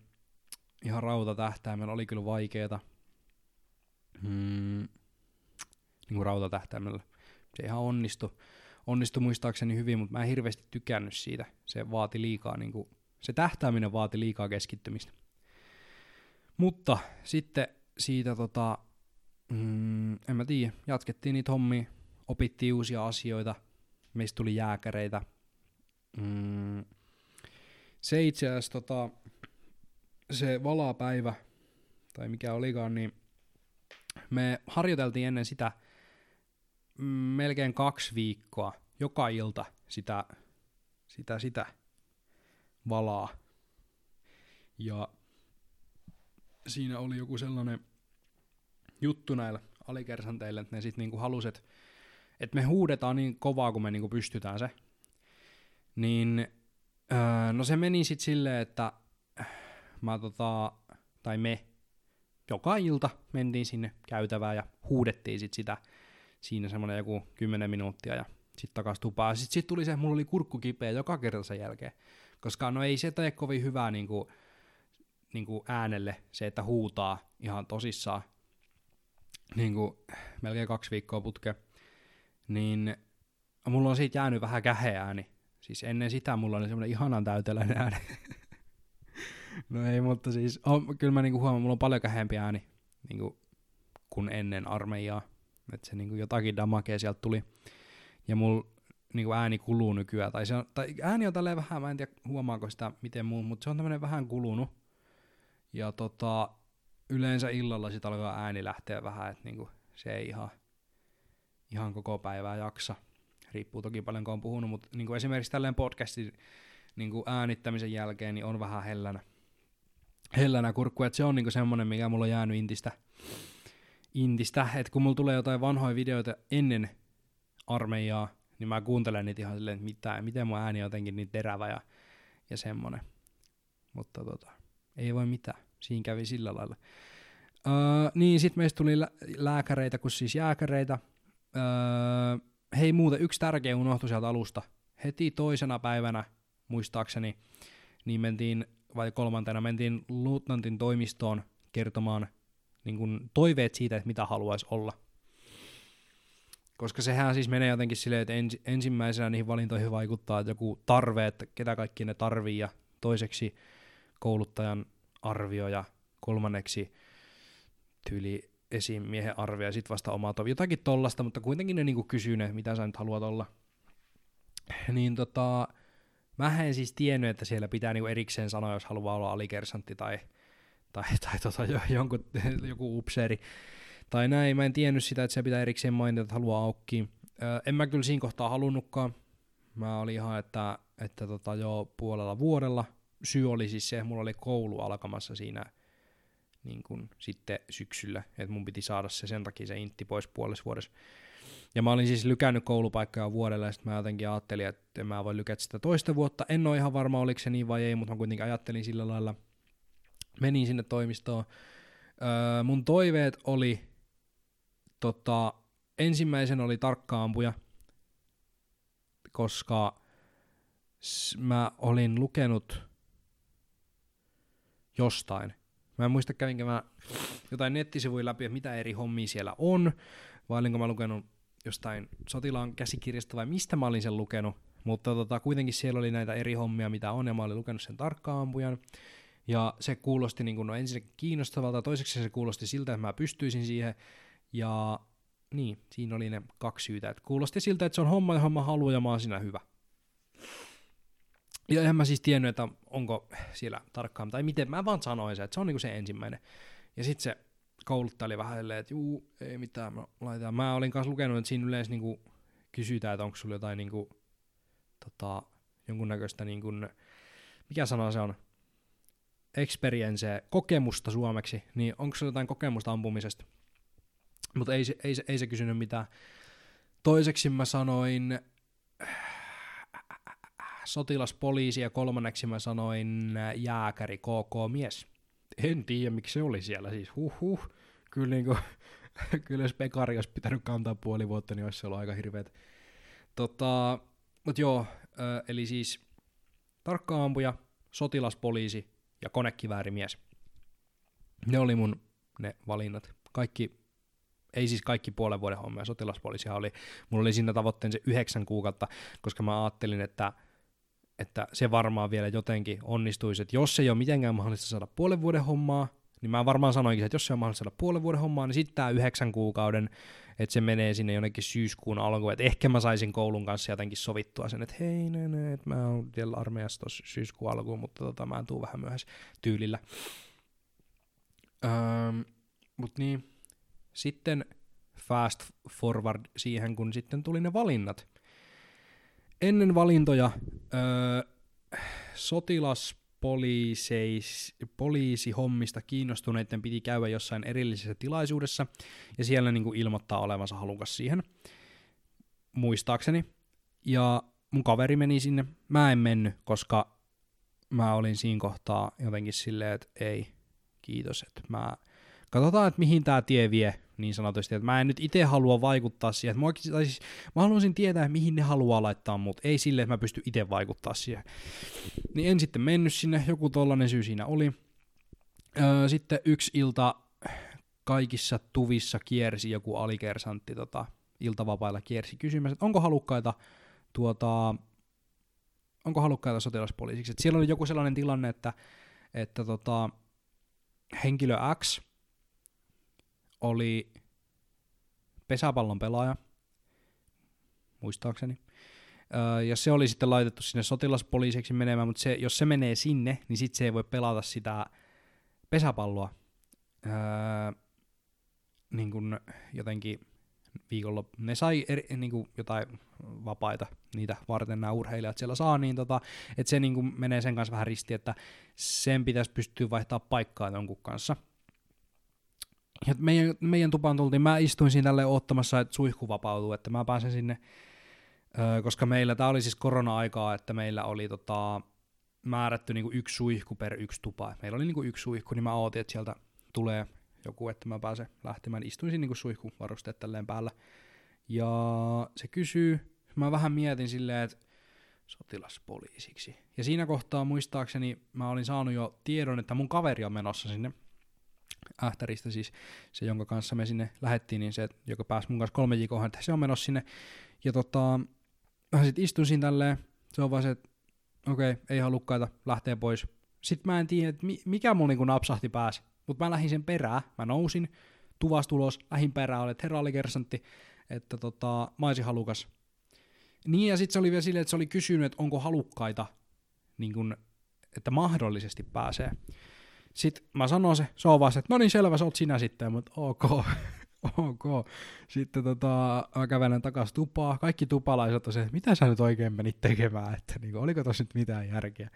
ihan rautatähtäimellä oli kyllä vaikeeta. Mm, niin kuin rautatähtäimellä. Se ihan onnistui onnistui muistaakseni hyvin, mutta mä en hirveästi tykännyt siitä. Se vaati liikaa, niin kuin, se tähtääminen vaati liikaa keskittymistä. Mutta sitten siitä tota, mm, en mä tiedä, jatkettiin niitä hommia, opittiin uusia asioita, meistä tuli jääkäreitä. Mm, se itse asiassa tota, se valapäivä, tai mikä olikaan, niin me harjoiteltiin ennen sitä – melkein kaksi viikkoa, joka ilta sitä, sitä, sitä valaa. Ja siinä oli joku sellainen juttu näillä alikersanteille, että ne sitten niinku halusivat, että me huudetaan niin kovaa, kun me niinku pystytään se. Niin, öö, no se meni sitten silleen, että mä tota, tai me joka ilta mentiin sinne käytävään ja huudettiin sit sitä siinä semmoinen joku 10 minuuttia ja sitten takas tupaan. Sitten sit tuli se, mulla oli kurkku kipeä joka kerta sen jälkeen. Koska no ei se tee kovin hyvää niinku, niinku äänelle se, että huutaa ihan tosissaan niinku, melkein kaksi viikkoa putke. Niin mulla on siitä jäänyt vähän käheä ääni. Siis ennen sitä mulla oli semmoinen ihanan täyteläinen ääni. no ei, mutta siis on, kyllä mä niinku huomaan, mulla on paljon käheämpi ääni niinku, kuin ennen armeijaa. Että se niinku jotakin damakea sieltä tuli. Ja mulla niinku ääni kuluu nykyään. Tai, se on, tai ääni on tälleen vähän, mä en tiedä huomaako sitä miten muu, mutta se on tämmönen vähän kulunut. Ja tota, yleensä illalla sit alkaa ääni lähteä vähän, että niinku, se ei ihan, ihan koko päivää jaksa. Riippuu toki paljon, kun on puhunut, mutta niinku esimerkiksi tälleen podcastin niinku äänittämisen jälkeen niin on vähän hellänä, hellänä kurkku, että se on niinku semmonen, mikä mulla on jäänyt intistä, intistä, että kun mulla tulee jotain vanhoja videoita ennen armeijaa, niin mä kuuntelen niitä ihan silleen, että mitä, miten mun ääni on jotenkin niin terävä ja, ja semmonen. Mutta tota, ei voi mitään. Siinä kävi sillä lailla. Öö, niin, sitten meistä tuli lä- lääkäreitä, kun siis jääkäreitä. Öö, hei muuten, yksi tärkeä unohtui sieltä alusta. Heti toisena päivänä, muistaakseni, niin mentiin, vai kolmantena, mentiin luutnantin toimistoon kertomaan niin kun, toiveet siitä, että mitä haluaisi olla. Koska sehän siis menee jotenkin silleen, että ens, ensimmäisenä niihin valintoihin vaikuttaa että joku tarve, että ketä kaikki ne tarvii, ja toiseksi kouluttajan arvio, ja kolmanneksi tyyli esimiehen arvio, ja sitten vasta oma toive. Jotakin tollasta, mutta kuitenkin ne niinku kysyy ne, mitä sä nyt haluat olla. Niin tota, mä en siis tiennyt, että siellä pitää niinku erikseen sanoa, jos haluaa olla alikersantti tai, tai, tai tota, jonkun, joku upseeri tai näin. Mä en tiennyt sitä, että se pitää erikseen mainita, että haluaa aukkiin. Öö, en mä kyllä siinä kohtaa halunnutkaan. Mä olin ihan, että, että tota jo puolella vuodella. Syy oli siis se, että mulla oli koulu alkamassa siinä niin kun sitten syksyllä, että mun piti saada se sen takia se intti pois puolessa vuodessa. Ja mä olin siis lykännyt koulupaikkaa vuodelle, ja sitten mä jotenkin ajattelin, että mä voin lykätä sitä toista vuotta. En ole ihan varma, oliko se niin vai ei, mutta mä kuitenkin ajattelin sillä lailla. Menin sinne toimistoon. Öö, mun toiveet oli, tota, ensimmäisen oli tarkka ampuja, koska mä olin lukenut jostain. Mä en muista kävinkö mä jotain nettisivuja läpi, että mitä eri hommia siellä on, vai olinko mä lukenut jostain sotilaan käsikirjasta vai mistä mä olin sen lukenut, mutta tota, kuitenkin siellä oli näitä eri hommia, mitä on, ja mä olin lukenut sen tarkkaan ampujan. Ja se kuulosti niin kuin, no ensinnäkin kiinnostavalta, toiseksi se kuulosti siltä, että mä pystyisin siihen, ja niin, siinä oli ne kaksi syytä. Et kuulosti siltä, että se on homma, johon mä haluan, ja mä oon siinä hyvä. Ja en mä siis tiennyt, että onko siellä tarkkaan, tai miten, mä vaan sanoin se, että se on niinku se ensimmäinen. Ja sitten se kouluttaja oli vähän silleen, että juu, ei mitään, mä laitan. Mä olin kanssa lukenut, että siinä yleensä niinku kysytään, että onko sulla jotain niinku, tota, jonkunnäköistä, niinku, mikä sana se on, experience, kokemusta suomeksi, niin onko sulla jotain kokemusta ampumisesta? Mutta ei, ei, se, ei se kysynyt mitään. Toiseksi mä sanoin sotilaspoliisi ja kolmanneksi mä sanoin jääkäri, KK-mies. En tiedä, miksi se oli siellä siis, huh huh. Kyllä, niin kuin, kyllä jos Pekari olisi pitänyt kantaa puoli vuotta, niin olisi se ollut aika hirveet. Tota, mutta joo, eli siis tarkkaampuja, sotilaspoliisi ja konekiväärimies. Ne oli mun ne valinnat. Kaikki, ei siis kaikki puolen vuoden hommia, sotilaspoliisia oli. Mulla oli siinä tavoitteen se yhdeksän kuukautta, koska mä ajattelin, että että se varmaan vielä jotenkin onnistuisi, että jos ei ole mitenkään mahdollista saada puolen vuoden hommaa, niin mä varmaan sanoinkin, että jos se on mahdollista saada puolen vuoden hommaa, niin sitten tämä yhdeksän kuukauden, että se menee sinne jonnekin syyskuun alkuun, että ehkä mä saisin koulun kanssa jotenkin sovittua sen, että hei, ne, ne, että mä oon vielä armeijassa tuossa syyskuun alkuun, mutta tota, mä tuun vähän myöhässä tyylillä. Öö, Mutta niin, sitten fast forward siihen, kun sitten tuli ne valinnat ennen valintoja öö, sotilaspoliisihommista kiinnostuneiden piti käydä jossain erillisessä tilaisuudessa ja siellä niin kuin ilmoittaa olevansa halukas siihen, muistaakseni. Ja mun kaveri meni sinne. Mä en mennyt, koska mä olin siinä kohtaa jotenkin silleen, että ei, kiitos, että mä katsotaan, että mihin tämä tie vie. Niin sanotusti, että mä en nyt itse halua vaikuttaa siihen, että mua, tai siis, mä haluaisin tietää, mihin ne haluaa laittaa mut, ei sille, että mä pystyn itse vaikuttaa siihen. Niin en sitten mennyt sinne, joku tollanen syy siinä oli. Öö, sitten yksi ilta kaikissa tuvissa kiersi joku alikersantti tota, iltavapailla kiersi kysymässä, että onko halukkaita tuota, onko halukkaita sotilaspoliisiksi. Et siellä oli joku sellainen tilanne, että, että tota, henkilö X oli pesäpallon pelaaja, muistaakseni. Ja se oli sitten laitettu sinne sotilaspoliisiksi menemään, mutta se, jos se menee sinne, niin sitten se ei voi pelata sitä pesäpalloa öö, niin kuin jotenkin viikonloppu, ne sai eri, niin kuin jotain vapaita niitä varten nämä urheilijat siellä saa, niin tota, että se niin kuin menee sen kanssa vähän risti, että sen pitäisi pystyä vaihtaa paikkaa jonkun kanssa. Ja meidän, meidän tupaan tultiin, mä istuin siinä tälle ottamassa, että suihku vapautuu, että mä pääsen sinne, öö, koska meillä, tämä oli siis korona-aikaa, että meillä oli tota, määrätty niin kuin yksi suihku per yksi tupa. Meillä oli niin kuin yksi suihku, niin mä ootin, että sieltä tulee joku, että mä pääsen lähtemään. Istuin siinä niin suihkuvarusteet tälleen päällä. Ja se kysyy, mä vähän mietin silleen, että sotilaspoliisiksi. Ja siinä kohtaa muistaakseni mä olin saanut jo tiedon, että mun kaveri on menossa sinne Ähtäristä siis, se jonka kanssa me sinne lähettiin, niin se, joka pääsi mun kanssa kolme viikkoa, että se on menossa sinne. Ja tota, mä sitten istun siinä tälleen, se on vaan se, että okei, okay, ei halukkaita, lähtee pois. Sitten mä en tiedä, että mikä mun niinku napsahti päässä. Mutta mä lähdin sen perään, mä nousin, tuvastulos, lähin perään, olet herra oli kersantti, että tota, mä olisin halukas. Niin, ja sitten se oli vielä silleen, että se oli kysynyt, että onko halukkaita, niin kun, että mahdollisesti pääsee. Sitten mä sanon se, se on vaan se, että no niin selvä, sä oot sinä sitten, mutta ok, ok. Sitten tota, mä kävelen takas tupaa, kaikki tupalaiset on se, että mitä sä nyt oikein menit tekemään, että niin oliko tossa nyt mitään järkeä.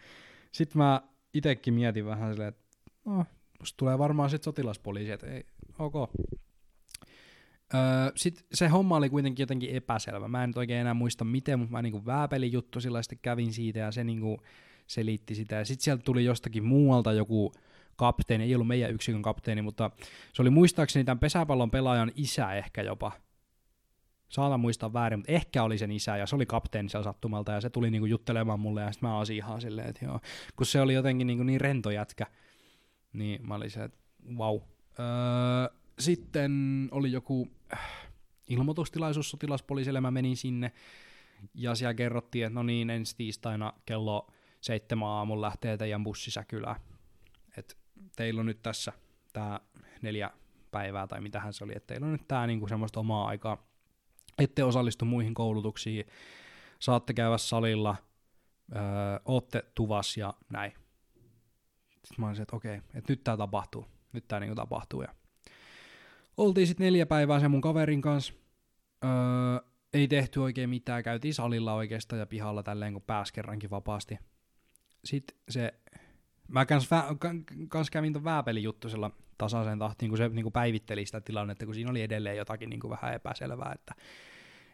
Sitten mä itekin mietin vähän silleen, että no, Musta tulee varmaan sitten sotilaspoliisi, että ei, ok. Öö, sitten se homma oli kuitenkin jotenkin epäselvä. Mä en nyt oikein enää muista miten, mutta mä niinku vääpelin juttu sillä sitten kävin siitä ja se niinku selitti sitä. Ja sitten sieltä tuli jostakin muualta joku kapteeni, ei ollut meidän yksikön kapteeni, mutta se oli muistaakseni tämän pesäpallon pelaajan isä ehkä jopa. Saatan muistaa väärin, mutta ehkä oli sen isä ja se oli kapteeni siellä sattumalta ja se tuli niinku juttelemaan mulle ja sitten mä olisin ihan silleen, että joo. Kun se oli jotenkin niinku niin rento jätkä niin mä olin se, että wow. Öö, sitten oli joku äh, ilmoitustilaisuus sotilaspoliisille, mä menin sinne ja siellä kerrottiin, että no niin, ensi tiistaina kello seitsemän aamulla lähtee teidän bussisäkylään. Teillä on nyt tässä tämä neljä päivää tai mitähän se oli, että teillä on nyt tämä niinku semmoista omaa aikaa, ette osallistu muihin koulutuksiin, saatte käydä salilla, öö, ootte tuvas ja näin. Sitten mä olisin, että okei, että nyt tää tapahtuu. Nyt tää niinku tapahtuu. Ja oltiin sitten neljä päivää sen mun kaverin kanssa. Öö, ei tehty oikein mitään. Käytiin salilla oikeastaan ja pihalla tälleen, kun pääsi kerrankin vapaasti. Sitten se, mä kans, vä, kans kävin ton vääpelijuttusella tasaiseen tahtiin, kun se niin kuin päivitteli sitä tilannetta, kun siinä oli edelleen jotakin niin kuin vähän epäselvää, että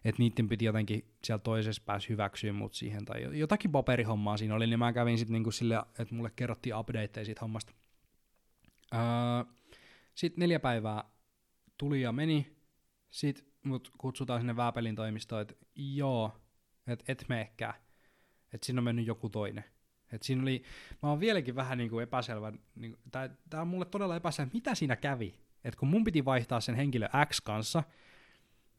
että niiden piti jotenkin siellä toisessa päässä hyväksyä mut siihen, tai jotakin paperihommaa siinä oli, niin mä kävin sitten niinku sille, että mulle kerrottiin updateja siitä hommasta. Öö, sitten neljä päivää tuli ja meni, sitten mut kutsutaan sinne Vääpelin toimistoon, että joo, että et ehkä, että siinä on mennyt joku toinen. Et siinä oli, mä oon vieläkin vähän niinku epäselvä, niinku, tää, on mulle todella epäselvä, mitä siinä kävi. että kun mun piti vaihtaa sen henkilö X kanssa,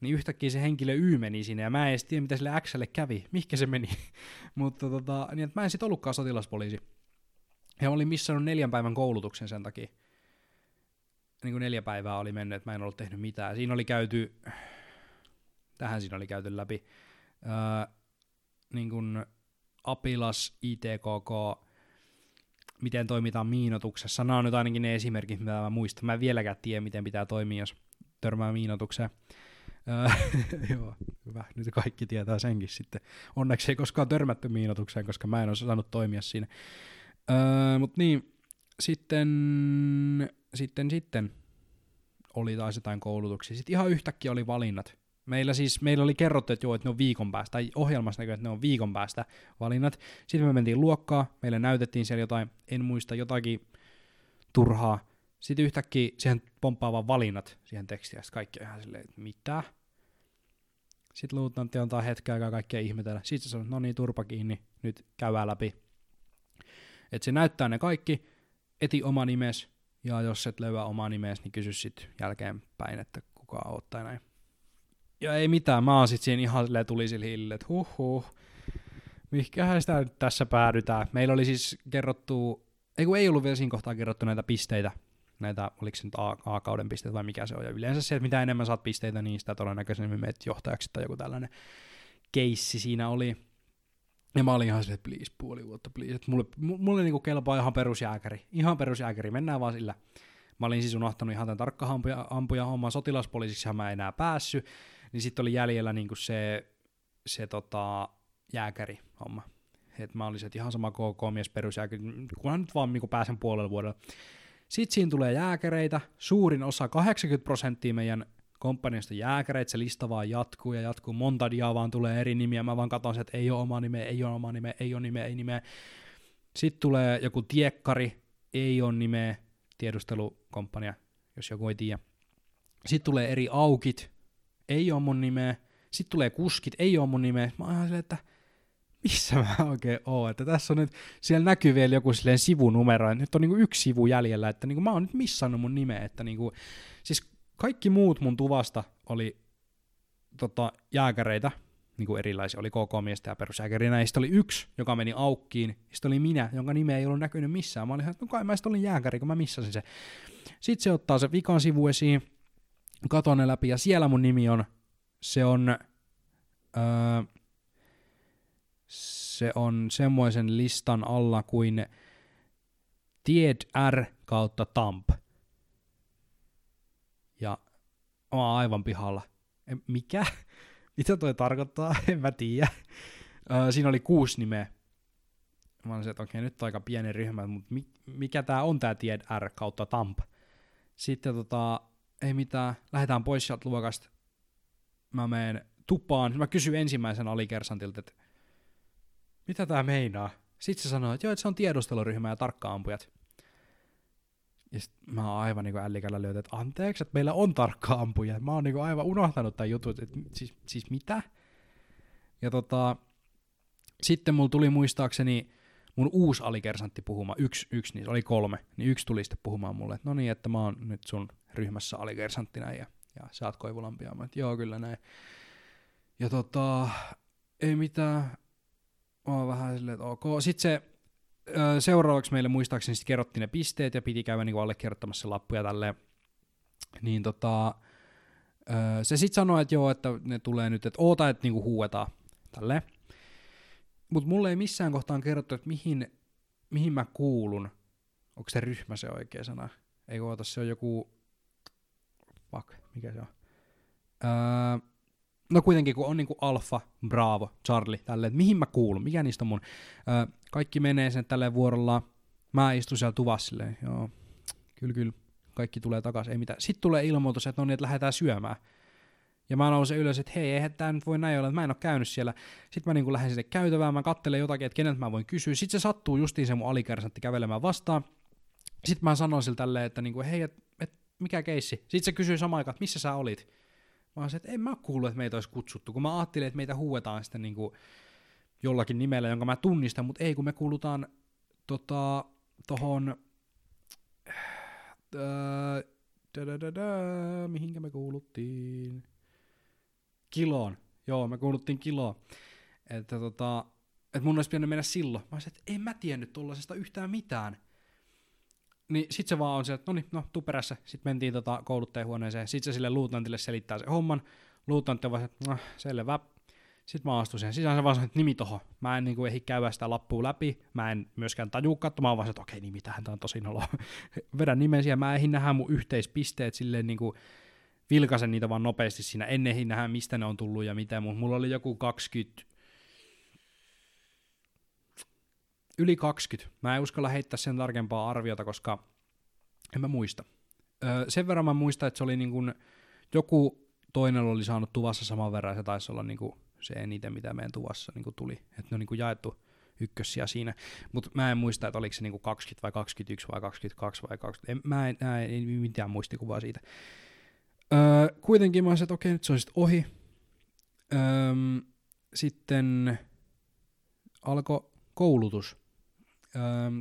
niin yhtäkkiä se henkilö Y meni sinne, ja mä en edes tiedä, mitä sille Xlle kävi, mihinkä se meni. Mutta tota, niin, että mä en sit ollutkaan sotilaspoliisi. Ja olin missannut neljän päivän koulutuksen sen takia. Niin kuin neljä päivää oli mennyt, että mä en ollut tehnyt mitään. Siinä oli käyty, tähän siinä oli käyty läpi, öö, niin kuin Apilas, ITKK, miten toimitaan miinotuksessa. Nämä on nyt ainakin ne esimerkit, mitä mä muistan. Mä en vieläkään tiedä, miten pitää toimia, jos törmää miinotukseen. joo, hyvä. Nyt kaikki tietää senkin sitten. Onneksi ei koskaan törmätty miinotukseen, koska mä en ole saanut toimia siinä. Mutta niin, sitten, sitten, sitten oli taas jotain koulutuksia. Sitten ihan yhtäkkiä oli valinnat. Meillä siis, meillä oli kerrottu, että joo, että ne on viikon päästä, tai ohjelmassa näkyy, että ne on viikon päästä valinnat. Sitten me mentiin luokkaa, meille näytettiin siellä jotain, en muista, jotakin turhaa. Sitten yhtäkkiä siihen pomppaa vaan valinnat siihen tekstiin, ja kaikki ihan silleen, että mitä? Sitten luutnantti antaa hetken aikaa kaikkea ihmetellä. Sitten se sanoo, no niin, turpa kiinni, nyt käydään läpi. Et se näyttää ne kaikki, eti oma nimes, ja jos et löyä omaa nimeäsi, niin kysy sitten jälkeenpäin, että kuka oot tai näin. Ja ei mitään, mä oon sit siinä ihan silleen tuli sille hille, että huh huh, mihinkähän sitä nyt tässä päädytään. Meillä oli siis kerrottu, ei kun ei ollut vielä siinä kohtaa kerrottu näitä pisteitä, näitä, oliko se nyt A-kauden pisteitä vai mikä se on, ja yleensä se, että mitä enemmän saat pisteitä, niin sitä todennäköisemmin meet johtajaksi tai joku tällainen keissi siinä oli. Ja mä olin ihan silleen, please, puoli vuotta, please. Että mulle, mulle niinku kelpaa ihan perusjääkäri. Ihan perusjääkäri, mennään vaan sillä. Mä olin siis unohtanut ihan tämän tarkka ampuja, homman sotilaspoliisiksi, mä en enää päässyt. Niin sitten oli jäljellä niinku se, se tota, jääkäri homma. Et mä olisin, että ihan sama KK-mies perusjääkäri, kunhan nyt vaan niinku pääsen puolella vuodella. Sitten siinä tulee jääkäreitä, suurin osa, 80 prosenttia meidän komppaniasta jääkäreitä, se lista vaan jatkuu ja jatkuu, monta diaa vaan tulee eri nimiä, mä vaan katson että ei ole oma nimeä, ei ole oma nimeä, ei ole nimeä, ei nimeä. Sitten tulee joku tiekkari, ei ole nimeä, tiedustelukomppania, jos joku ei tiedä. Sitten tulee eri aukit, ei ole mun nimeä. Sitten tulee kuskit, ei ole mun nimeä. Mä oon silleen, että missä mä oikein oon, että tässä on nyt, siellä näkyy vielä joku silleen sivunumero, että nyt on niinku yksi sivu jäljellä, että niinku mä oon nyt missannut mun nimeä, että niinku, siis kaikki muut mun tuvasta oli tota, jääkäreitä, niin kuin erilaisia, oli KK-miestä ja perusjääkärinä, ja oli yksi, joka meni aukkiin, sitten oli minä, jonka nime ei ollut näkynyt missään. Mä olin, että no kai mä sitten olin jääkäri, kun mä missasin se. Sitten se ottaa se vikan sivu esiin, katon ne läpi, ja siellä mun nimi on, se on, öö, se on semmoisen listan alla kuin Tied R kautta Tamp. Ja mä oon aivan pihalla. Mikä? Mitä toi tarkoittaa? En mä tiedä. siinä oli kuusi nimeä. Mä olisin, että okei, nyt on aika pieni ryhmä, mutta mikä tää on tää Tied R kautta Tamp? Sitten tota, ei mitään, lähdetään pois sieltä luokasta. Mä menen tupaan. Mä kysyn ensimmäisen alikersantilta, että mitä tää meinaa? Sitten se sanoo, että joo, että se on tiedusteluryhmä ja tarkkaampujat. Ja sit mä oon aivan niinku ällikällä löytä, että anteeksi, että meillä on tarkkaampuja. Mä oon niinku aivan unohtanut tämän jutun, että siis, siis mitä? Ja tota, sitten mulla tuli muistaakseni mun uusi alikersantti puhumaan, yksi, yksi niistä, oli kolme, niin yksi tuli sitten puhumaan mulle, että no niin, että mä oon nyt sun ryhmässä alikersanttina ja, ja sä oot Koivulampia. Mä että joo, kyllä näin. Ja tota, ei mitään, mä oon vähän silleen, että ok. Sitten se seuraavaksi meille muistaakseni sitten kerrottiin ne pisteet ja piti käydä niin allekirjoittamassa lappuja tälleen. Niin tota, se sitten sanoi, että joo, että ne tulee nyt, että oota, että niinku huuetaan tälleen. Mutta mulle ei missään kohtaan kerrottu, että mihin, mihin mä kuulun. Onko se ryhmä se oikea sana? Ei oota, se on joku... Fuck, mikä se on? Öö, no kuitenkin, kun on niinku Alfa, Bravo, Charlie, tälleen, että mihin mä kuulun, mikä niistä on mun. Öö, kaikki menee sen tälleen vuorolla, mä istun siellä tuvassa silleen, joo, kyllä, kyllä, kaikki tulee takaisin, ei mitään. Sitten tulee ilmoitus, että no niin, että lähdetään syömään. Ja mä nousen ylös, että hei, eihän tämä nyt voi näin olla, että mä en ole käynyt siellä. Sitten mä niin lähden sinne käytävään, mä kattelen jotakin, että keneltä mä voin kysyä. Sitten se sattuu justiin se mun alikersantti kävelemään vastaan. Sitten mä sanoin sille tälleen, että niinku, hei, et, et, mikä keissi? Sitten se kysyy samaan aikaan, että missä sä olit? Mä olisin, että en mä kuullut, että meitä olisi kutsuttu, kun mä ajattelin, että meitä huuetaan sitten niin kuin jollakin nimellä, jonka mä tunnistan, mutta ei, kun me kuulutaan tota, tohon, äh, mihinkä me kuuluttiin? Kiloon. Joo, me kuuluttiin kiloon. Että tota, että mun olisi pitänyt mennä silloin. Mä olisin, että en mä tiennyt tuollaisesta yhtään mitään. Niin sit se vaan on se, että no niin, no tuu perässä. Sitten mentiin tota kouluttajahuoneeseen. Sitten se sille luutnantille selittää se homman. Luutnantti on vaan, että no, selvä. Sitten mä astuin siihen sisään, se vaan sanoi, että nimi toho. Mä en niinku ehdi käydä sitä lappua läpi. Mä en myöskään taju katsomaan, vaan että okei, nimi tähän, tää on tosi nolo. Vedän nimen siihen, mä ehdin nähdä mun yhteispisteet silleen niinku, vilkasen niitä vaan nopeasti siinä. En ehdi nähdä, mistä ne on tullut ja mitä, mutta mulla oli joku 20, yli 20. Mä en uskalla heittää sen tarkempaa arviota, koska en mä muista. Öö, sen verran mä muistan, että se oli niin kuin, joku toinen oli saanut tuvassa saman verran, ja se taisi olla niin kuin se eniten, mitä meidän tuvassa niin tuli. Että ne on niin jaettu ykkössiä siinä. Mutta mä en muista, että oliko se niinku 20 vai 21 vai 22 vai 20. En, mä en, mä en, en mitään muistikuvaa siitä. Öö, kuitenkin mä olisin, että okei, nyt se on sitten ohi. Öö, sitten alkoi koulutus.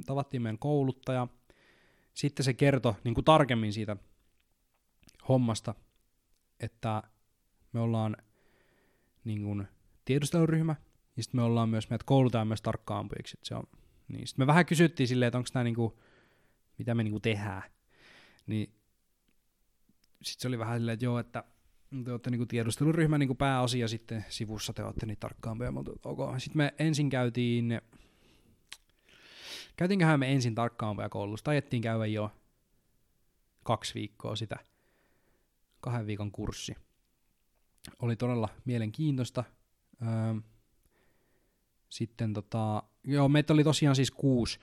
Tavattiin meidän kouluttaja. Sitten se kertoi niin kuin tarkemmin siitä hommasta, että me ollaan niin kuin, tiedusteluryhmä, ja sitten me ollaan myös, meidät koulutaan myös tarkkaampujiksi. Se on, niin sitten me vähän kysyttiin silleen, että onko tämä niinku, mitä me niinku tehdään. Niin sitten se oli vähän silleen, että joo, että te olette niinku tiedusteluryhmän niinku pääosia sitten sivussa te olette niitä. Mutta okay. Sitten me ensin käytiin, käytiinköhän me ensin tarkkaampia koulusta, ajettiin käydä jo kaksi viikkoa sitä, kahden viikon kurssi. Oli todella mielenkiintoista. Öö, sitten tota, joo, meitä oli tosiaan siis kuusi.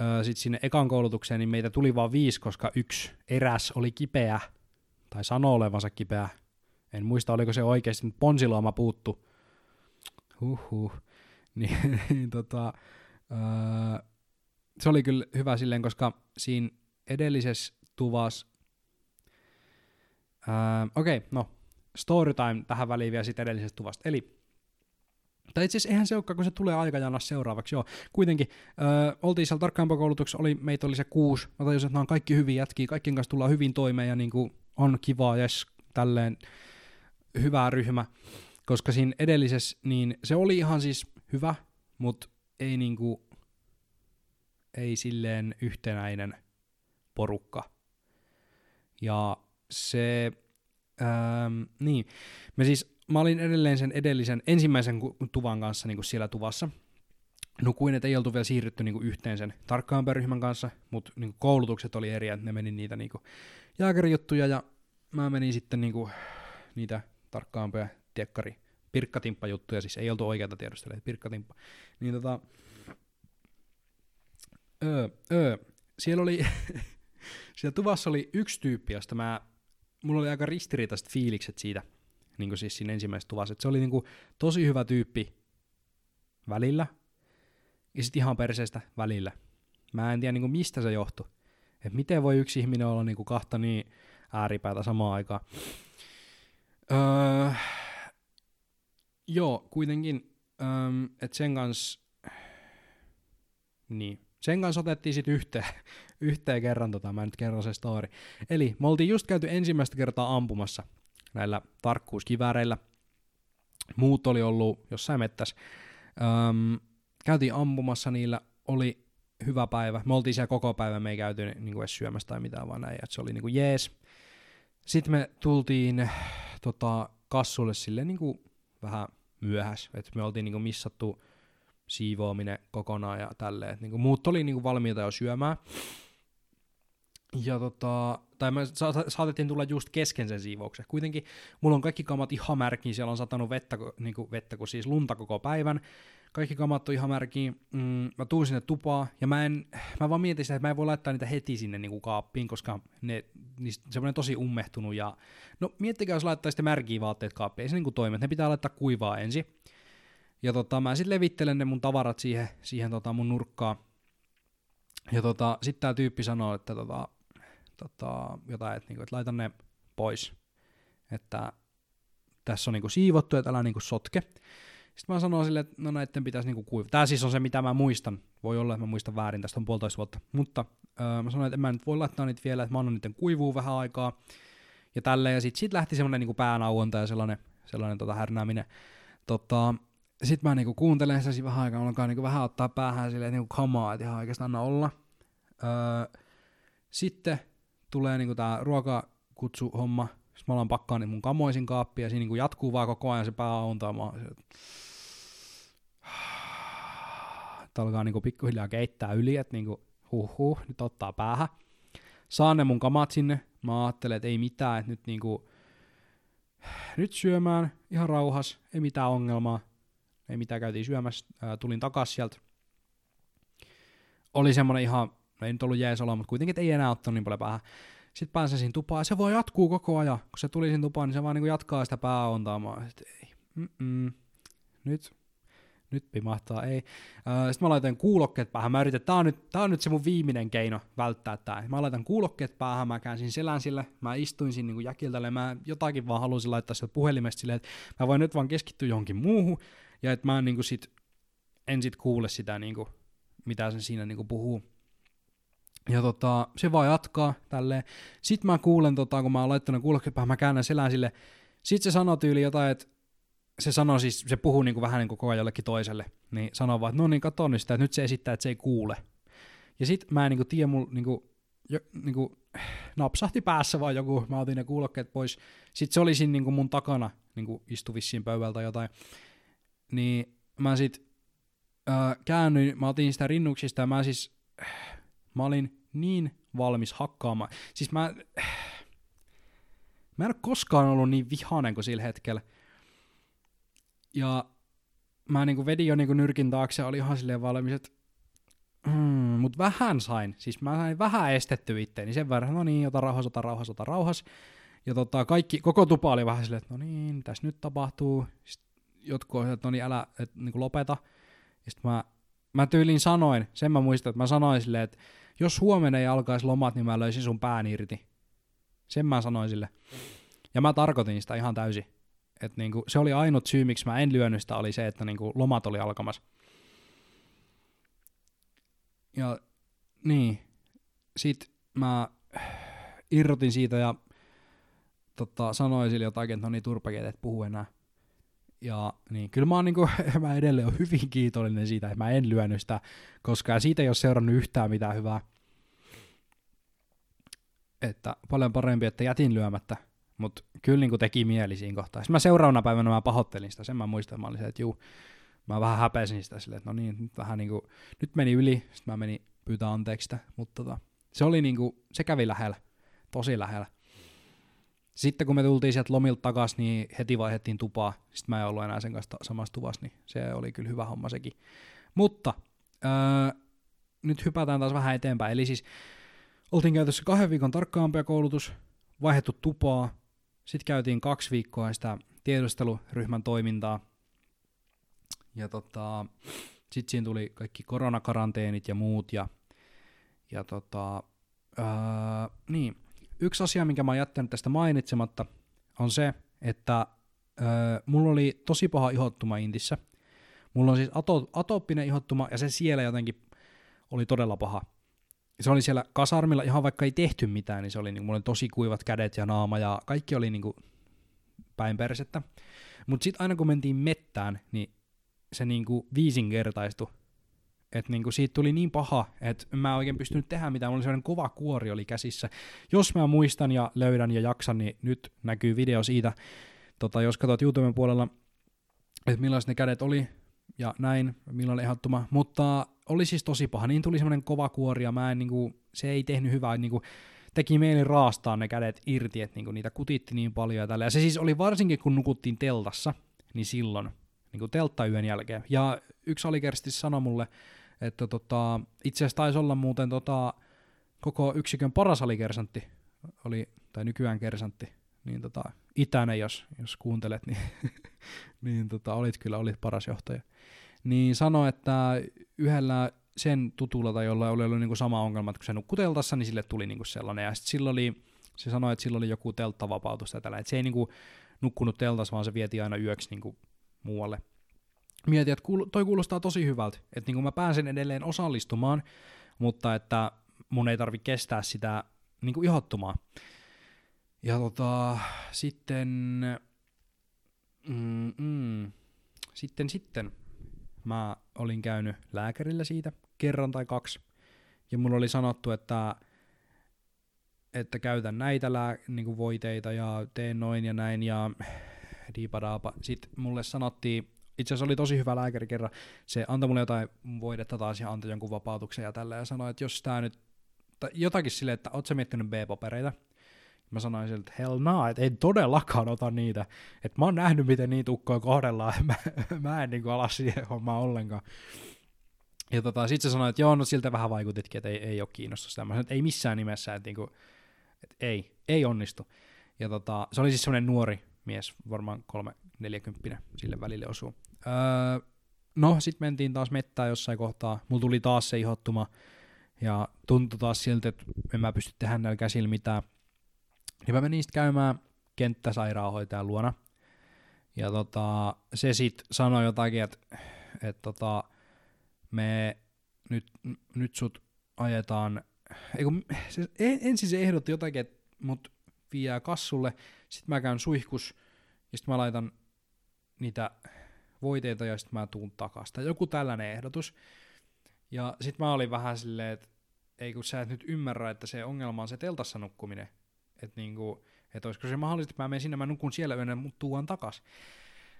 Öö, sitten sinne ekan koulutukseen, niin meitä tuli vain viisi, koska yksi eräs oli kipeä, tai sanoo olevansa kipeä. En muista, oliko se oikeasti, mutta ponsilooma puuttu. Huhhuh. Niin, niin tota, öö, se oli kyllä hyvä silleen, koska siinä edellisessä tuvassa, öö, okei, okay, no, storytime tähän väliin vielä siitä edellisestä tuvasta. Eli tai itse asiassa eihän se olekaan, kun se tulee aikajanassa seuraavaksi. Joo, kuitenkin ö, oltiin siellä tarkkaampaa koulutuksessa, oli, meitä oli se kuusi. Mä tajusin, että nämä on kaikki hyviä jätkiä, kaikkien kanssa tullaan hyvin toimeen ja niin kuin on kivaa, jes, tälleen hyvä ryhmä. Koska siinä edellisessä, niin se oli ihan siis hyvä, mutta ei niinku, ei silleen yhtenäinen porukka. Ja se, ähm, niin, me siis mä olin edelleen sen edellisen ensimmäisen tuvan kanssa niin kuin siellä tuvassa. Nukuin, että ei oltu vielä siirrytty niin kuin yhteen sen tarkkaampäryhmän kanssa, mutta niin kuin koulutukset oli eri, että ne meni niitä niin kuin jääkärijuttuja ja mä menin sitten niin kuin niitä tarkkaampia tiekkari pirkkatimppajuttuja, siis ei oltu oikeata tiedustelijaa, pirkkatimppa. Niin tota, öö, öö, siellä oli, siellä tuvassa oli yksi tyyppi, josta mä, mulla oli aika ristiriitaiset fiilikset siitä, niin kuin siis siinä ensimmäisessä tuvassa. Et se oli niin kuin tosi hyvä tyyppi välillä, ja sitten ihan perseestä välillä. Mä en tiedä niin kuin mistä se johtui. Että miten voi yksi ihminen olla niin kuin kahta niin ääripäätä samaan aikaan. Öö, joo, kuitenkin, öö, että sen kanssa, niin, sen kanssa otettiin sitten yhteen, yhteen kerran, tota, mä nyt kerron se story. Eli me oltiin just käyty ensimmäistä kertaa ampumassa näillä tarkkuuskivääreillä. Muut oli ollut jossain mettässä. Öm, käytiin ampumassa niillä, oli hyvä päivä. Me oltiin siellä koko päivän, me ei käyty niin kuin edes syömässä tai mitään, vaan näin, että se oli niin kuin jees. Sitten me tultiin tota, kassulle silleen niin kuin vähän myöhäs, että me oltiin niin kuin missattu siivoaminen kokonaan ja tälleen. Niin kuin muut oli niin kuin valmiita jo syömään. Ja tota, tai me saatettiin tulla just kesken sen siivouksen. Kuitenkin mulla on kaikki kamat ihan märkiin, siellä on satanut vettä, niin kuin vettä kun siis lunta koko päivän. Kaikki kamat on ihan märkiin. Mm, mä tuun sinne tupaan, ja mä, en, mä vaan mietin sitä, että mä en voi laittaa niitä heti sinne niin kuin kaappiin, koska ne, niistä semmoinen tosi ummehtunut. Ja, no miettikää, jos laittaa sitten märkiä vaatteet kaappiin, ei se niin kuin toimi, ne pitää laittaa kuivaa ensin. Ja tota, mä sitten levittelen ne mun tavarat siihen, siihen tota mun nurkkaan. Ja tota, sitten tää tyyppi sanoo, että tota, tota, jotain, että, niinku, että laita ne pois, että tässä on niinku siivottu, että älä niinku sotke. Sitten mä sanoin silleen, että no näiden pitäisi niinku kuivaa. Tämä siis on se, mitä mä muistan. Voi olla, että mä muistan väärin, tästä on puolitoista vuotta. Mutta öö, mä sanoin, että en mä nyt voi laittaa niitä vielä, että mä annan niiden kuivuu vähän aikaa. Ja tälleen, ja sitten sit lähti semmoinen niinku päänauonta ja sellainen, sellainen tota härnääminen. Tota, sitten mä niinku kuuntelen sitä vähän aikaa, alkaa niinku vähän ottaa päähän silleen, niinku kamaa, että ihan oikeastaan olla. Öö, sitten tulee niinku tää ruokakutsuhomma, sitten mä alan pakkaa niin mun kamoisin kaappia, ja siinä niinku jatkuu vaan koko ajan se pää auntaamaan. Että alkaa niinku pikkuhiljaa keittää yli, että niinku huh huh, nyt ottaa päähän. Saan ne mun kamat sinne, mä ajattelen, että ei mitään, että nyt niinku, nyt syömään ihan rauhas, ei mitään ongelmaa. Ei mitään, käytiin syömässä, ää, tulin takas sieltä. Oli semmonen ihan No ei nyt ollut jees olo, mutta kuitenkin ei enää ottanut niin paljon päähän. Sitten pääsin siinä tupaan, se voi jatkuu koko ajan. Kun se tuli siinä tupaan, niin se vaan niin jatkaa sitä pääontaamaan. Sitten ei, Mm-mm. nyt, nyt pimahtaa, ei. Sitten mä laitan kuulokkeet päähän, mä yritän, tää on nyt, tää on nyt se mun viimeinen keino välttää tää. Mä laitan kuulokkeet päähän, mä käänsin selän sille, mä istuin siinä niin jäkiltälle, mä jotakin vaan halusin laittaa sieltä puhelimesta silleen, että mä voin nyt vaan keskittyä johonkin muuhun, ja että mä en, niin kuin sit, en sit kuule sitä, niin kuin, mitä se siinä niin kuin puhuu. Ja tota, se vaan jatkaa tälleen. Sitten mä kuulen, tota, kun mä oon laittanut kuulokkeet päähän, mä käännän selän sille. Sitten se sanoo tyyli jotain, että se sanoo siis, se puhuu niin kuin vähän niin kuin koko ajan jollekin toiselle, niin sanoo vaan, että no niin, kato nyt sitä, että nyt se esittää, että se ei kuule. Ja sit mä en niin kuin tiedä, mulla niin kuin, jo, niin kuin, napsahti päässä vaan joku, mä otin ne kuulokkeet pois. Sitten se oli siinä niin kuin mun takana, niin kuin istui vissiin pöydältä jotain. Niin mä sit äh, käännyin, mä otin sitä rinnuksista ja mä siis, äh, mä olin niin valmis hakkaamaan. Siis mä, äh, mä en ole koskaan ollut niin vihainen kuin sillä hetkellä. Ja mä niinku vedin jo niinku nyrkin taakse ja oli ihan silleen valmis, että mm, mut vähän sain. Siis mä sain vähän estetty itteeni sen verran, no niin, ota rauhas, ota rauhas, ota rauhas. Ja tota, kaikki, koko tupa oli vähän silleen, että no niin, tässä nyt tapahtuu. Sitten jotkut että no niin, älä, et, niinku lopeta. Ja sitten mä, mä tyylin sanoin, sen mä muistan, että mä sanoin silleen, että jos huomenna ei alkaisi lomat, niin mä löysin sun pään irti. Sen mä sanoin sille. Ja mä tarkoitin sitä ihan täysin. Et niinku, se oli ainut syy, miksi mä en lyönyt sitä, oli se, että niinku lomat oli alkamassa. Ja niin, sit mä irrotin siitä ja tota, sanoin sille jotakin, että no niin, turpakeet, et puhu enää. Ja niin, kyllä mä oon niinku, mä edelleen on hyvin kiitollinen siitä, että mä en lyönyt sitä, koska siitä ei ole seurannut yhtään mitään hyvää. Että paljon parempi, että jätin lyömättä, mutta kyllä niin teki mieli siinä kohtaa. Sitten mä seuraavana päivänä mä pahoittelin sitä, sen mä muistan, mä olin se, että juu, mä vähän häpesin sitä silleen, että no niin, nyt vähän niinku, nyt meni yli, sitten mä menin pyytää anteeksi sitä, mutta tota, se oli niinku, se kävi lähellä, tosi lähellä. Sitten kun me tultiin sieltä lomilta takaisin, niin heti vaihdettiin tupaa. Sitten mä en ollut enää sen kanssa samassa tuvassa, niin se oli kyllä hyvä homma sekin. Mutta öö, nyt hypätään taas vähän eteenpäin. Eli siis oltiin käytössä kahden viikon tarkkaampia koulutus, vaihdettu tupaa, sitten käytiin kaksi viikkoa sitä tiedusteluryhmän toimintaa. Ja tota, sitten siinä tuli kaikki koronakaranteenit ja muut. Ja, ja tota, ää, niin, yksi asia, minkä mä oon jättänyt tästä mainitsematta, on se, että ää, mulla oli tosi paha ihottuma intissä. Mulla on siis ato, atooppinen ihottuma, ja se siellä jotenkin oli todella paha se oli siellä kasarmilla, ihan vaikka ei tehty mitään, niin se oli, niin mulla oli tosi kuivat kädet ja naama ja kaikki oli niin kuin päin persettä. Mutta sitten aina kun mentiin mettään, niin se niin kuin viisinkertaistui. Että niin kuin siitä tuli niin paha, että mä en oikein pystynyt tehdä mitään. Mulla oli sellainen kova kuori oli käsissä. Jos mä muistan ja löydän ja jaksan, niin nyt näkyy video siitä. Tota, jos katsot YouTuben puolella, että millaiset ne kädet oli ja näin, milloin ehottuma. Mutta oli siis tosi paha, niin tuli semmoinen kova kuori ja mä en, niinku, se ei tehnyt hyvää, niinku, teki mieli raastaa ne kädet irti, että niinku, niitä kutitti niin paljon ja tällä. Ja se siis oli varsinkin, kun nukuttiin teltassa, niin silloin, niinku telttayön jälkeen. Ja yksi alikersti sanoi mulle, että tota, itse asiassa taisi olla muuten tota, koko yksikön paras alikersantti, oli, tai nykyään kersantti, niin tota, itäinen, jos, jos kuuntelet, niin, niin tota, olit kyllä olit paras johtaja niin sanoi, että yhdellä sen tutulla tai jolla oli ollut niinku sama ongelma, että kun se nukkui teltassa, niin sille tuli niinku sellainen. Ja sitten silloin oli, se sanoi, että sillä oli joku telttavapautus tai tällä. Että se ei niinku nukkunut teltassa, vaan se vieti aina yöksi niinku muualle. Mietin, että toi kuulostaa tosi hyvältä, että niinku mä pääsen edelleen osallistumaan, mutta että mun ei tarvi kestää sitä niinku ihottumaa. Ja tota, sitten, mm, mm, sitten, sitten, mä olin käynyt lääkärillä siitä kerran tai kaksi, ja mulla oli sanottu, että, että käytän näitä lää, niin kuin voiteita ja teen noin ja näin, ja diipadaapa. Sitten mulle sanottiin, itse asiassa oli tosi hyvä lääkäri kerran, se antoi mulle jotain voidetta taas ja antoi jonkun vapautuksen ja tällä, ja sanoi, että jos tää nyt, tai jotakin silleen, että oot sä miettinyt B-papereita, Mä sanoin sille, että hell no, että ei todellakaan ota niitä. Että mä oon nähnyt, miten niitä ukkoja kohdellaan, mä, mä en niinku ala siihen hommaan ollenkaan. Ja tota, sit se sanoi, että joo, no siltä vähän vaikutitkin, että ei, ei ole kiinnostusta. Mä sanoin, että ei missään nimessä, että, niinku, että ei, ei onnistu. Ja tota, se oli siis semmoinen nuori mies, varmaan kolme neljäkymppinen, sille välille osuu. Öö, no, sit mentiin taas mettään jossain kohtaa. Mulla tuli taas se ihottuma. Ja tuntui taas siltä, että en mä pysty tehdä näillä käsillä mitään. Niin mä menin sitten käymään kenttäsairaanhoitajan luona. Ja tota, se sitten sanoi jotakin, että et tota, me nyt, nyt sut ajetaan, eiku, se, ensin se ehdotti jotakin, että mut vie kassulle, sitten mä käyn suihkus, ja sitten mä laitan niitä voiteita, ja sitten mä tuun takaisin. Tai joku tällainen ehdotus. Ja sitten mä olin vähän silleen, että ei kun sä et nyt ymmärrä, että se ongelma on se teltassa nukkuminen. Että niinku, et olisiko se mahdollista, että mä menen sinne, mä nukun siellä yönä, mutta tuon takas.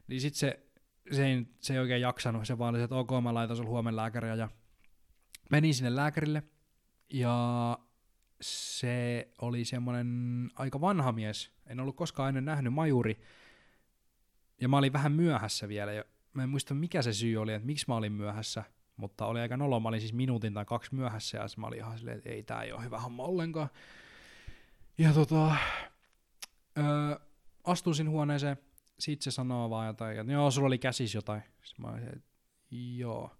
Niin sit se, se, ei, se ei oikein jaksanut, se vaan oli, että ok, mä laitan sulle huomenna lääkäriä, ja menin sinne lääkärille, ja se oli semmoinen aika vanha mies, en ollut koskaan ennen nähnyt majuri, ja mä olin vähän myöhässä vielä, ja mä en muista mikä se syy oli, että miksi mä olin myöhässä, mutta oli aika nolo, mä olin siis minuutin tai kaksi myöhässä, ja mä olin ihan silleen, että ei tää ei ole hyvä homma ollenkaan. Ja tota, öö, astuin huoneeseen, sit se sanoo vaan jotain, että joo, sulla oli käsis jotain. Sitten mä olin, että joo.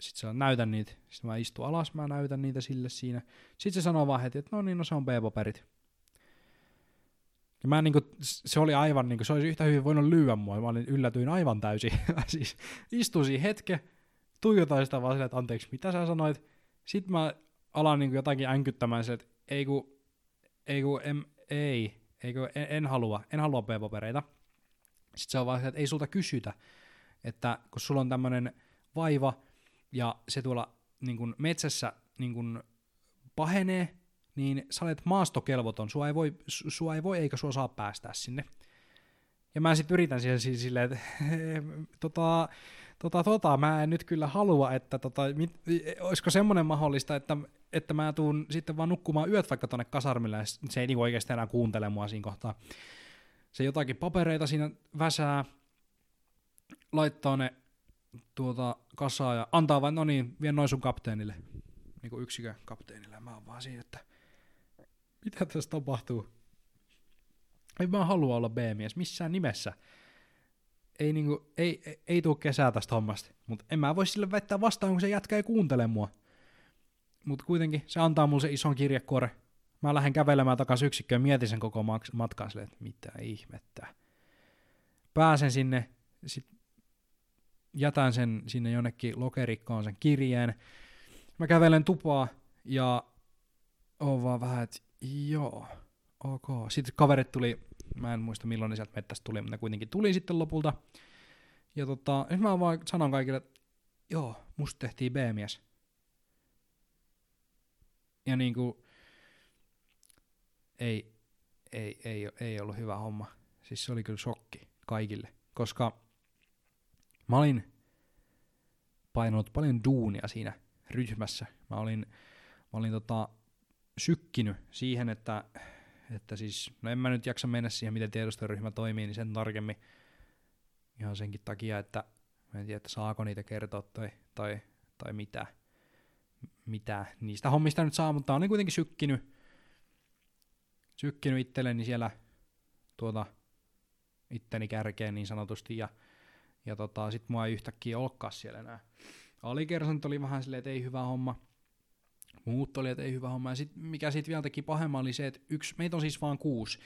Sitten se on, näytän niitä. Sitten mä istun alas, mä näytän niitä sille siinä. Sitten se sanoo vaan heti, että no niin, no se on B-paperit. Ja mä niinku, se oli aivan niinku, se olisi yhtä hyvin voinut lyödä mua. Mä olin yllätyin aivan täysin. siis istuin siinä hetke, tuijotan sitä vaan silleen, että anteeksi, mitä sä sanoit. Sitten mä alan niinku jotakin änkyttämään silleen, että ei ku, ei ku, em, ei, ei ku, en, en halua, en halua B-papereita. Sitten se on vaan se, että ei sulta kysytä, että kun sulla on tämmöinen vaiva ja se tuolla niin kun metsässä niin kun pahenee, niin sä olet maastokelvoton, sua ei voi, sua ei voi eikä sua saa päästää sinne. Ja mä sitten yritän siihen silleen, että tota, tota, tota, mä en nyt kyllä halua, että tota, mit, olisiko semmoinen mahdollista, että, että mä tuun sitten vaan nukkumaan yöt vaikka tonne kasarmille, ja se ei niinku oikeasti enää kuuntele mua siinä kohtaa. Se jotakin papereita siinä väsää, laittaa ne tuota kasaa ja antaa vain, no niin, vie noin sun kapteenille, niin kuin yksikön kapteenille. Mä oon vaan siinä, että mitä tässä tapahtuu? Ei mä halua olla B-mies missään nimessä. Ei, niinku, ei, ei, ei tuu kesää tästä hommasta, mutta en mä voi sille väittää vastaan, kun se jätkä ei kuuntele mua. Mutta kuitenkin se antaa mulle se ison kirjekuore, Mä lähden kävelemään takaisin yksikköön, mietin sen koko matkan että mitä ihmettä. Pääsen sinne, sit jätän sen sinne jonnekin lokerikkoon sen kirjeen. Mä kävelen tupaa ja oon vaan vähän, että joo, ok. Sitten kaverit tuli, mä en muista milloin ne sieltä mettästä tuli, mutta ne kuitenkin tuli sitten lopulta. Ja tota, mä vaan sanon kaikille, että joo, musta tehtiin B-mies. Ja niinku, ei, ei, ei, ei ollut hyvä homma. Siis se oli kyllä shokki kaikille, koska mä olin painanut paljon duunia siinä ryhmässä. Mä olin, mä olin tota, sykkinyt siihen, että, että siis, no en mä nyt jaksa mennä siihen, miten tiedostoryhmä toimii, niin sen tarkemmin ihan senkin takia, että mä en tiedä, että saako niitä kertoa tai, tai, tai mitä, mitä niistä hommista nyt saa, mutta olen kuitenkin sykkinyt sykkinyt itselleni siellä tuota itteni kärkeen niin sanotusti, ja, ja tota, sit mua ei yhtäkkiä olekaan siellä enää. Alikersant oli vähän silleen, että ei hyvä homma. Muut oli, että ei hyvä homma. Ja sit, mikä siitä vielä teki pahemman oli se, että yksi, meitä on siis vaan kuusi,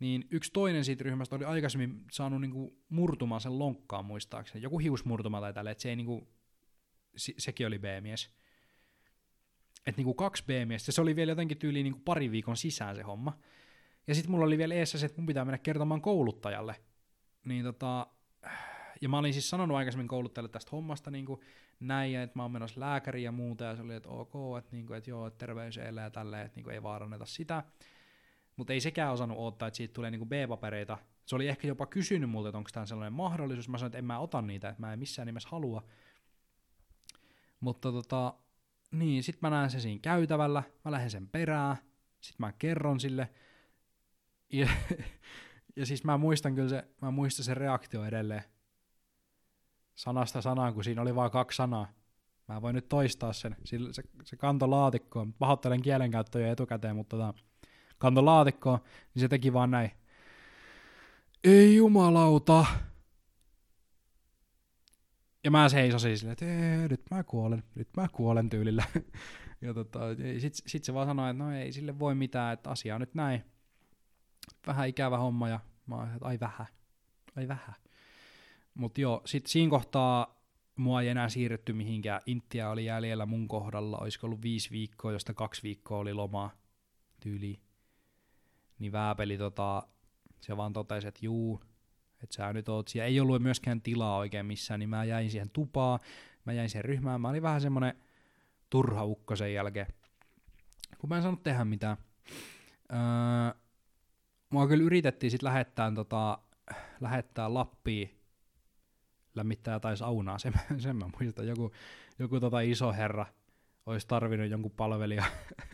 niin yksi toinen siitä ryhmästä oli aikaisemmin saanut niinku murtumaan sen lonkkaan muistaakseni. Joku hiusmurtuma tai tälle, että se ei niinku, se, sekin oli B-mies että niinku kaksi B-miestä, se oli vielä jotenkin tyyliin niinku pari viikon sisään se homma. Ja sitten mulla oli vielä eessä se, että mun pitää mennä kertomaan kouluttajalle. Niin tota, ja mä olin siis sanonut aikaisemmin kouluttajalle tästä hommasta niin kuin näin, että mä oon menossa lääkäriin ja muuta, ja se oli, että ok, että, niin kuin, että joo, että terveys ja tälleen, että niin kuin ei vaaranneta sitä. Mutta ei sekään osannut odottaa, että siitä tulee niin kuin B-papereita. Se oli ehkä jopa kysynyt multa, että onko tämä sellainen mahdollisuus. Mä sanoin, että en mä ota niitä, että mä en missään nimessä halua. Mutta tota, niin, sit mä näen sen siinä käytävällä, mä lähden sen perään, sit mä kerron sille, ja, ja siis mä muistan kyllä se, mä muistan sen reaktio edelleen. Sanasta sanaan, kun siinä oli vain kaksi sanaa. Mä voin nyt toistaa sen. Sillä se, se kanto laatikkoon. Pahoittelen kielenkäyttöä jo etukäteen, mutta tota, kanto laatikkoon, niin se teki vaan näin. Ei jumalauta. Ja mä seisosin silleen, että "Ee, nyt mä kuolen, nyt mä kuolen tyylillä. ja tota, sit, sit se vaan sanoi, että no ei sille voi mitään, että asia on nyt näin. Vähän ikävä homma ja mä oon, että ai vähän, ai vähän. Mut joo, sit siinä kohtaa mua ei enää siirretty mihinkään. Intia oli jäljellä mun kohdalla, olisiko ollut viisi viikkoa, josta kaksi viikkoa oli lomaa tyyliin. Niin Vääpeli tota, se vaan totesi, että juu, että sä nyt oot siellä. Ei ollut myöskään tilaa oikein missään, niin mä jäin siihen tupaan, mä jäin siihen ryhmään. Mä olin vähän semmonen turha ukko sen jälkeen, kun mä en saanut tehdä mitään. Öö, mua kyllä yritettiin sitten lähettää, tota, lähettää Lappiin lämmittää jotain saunaa, sen, sen mä muistan. Joku, joku tota iso herra olisi tarvinnut jonkun palvelija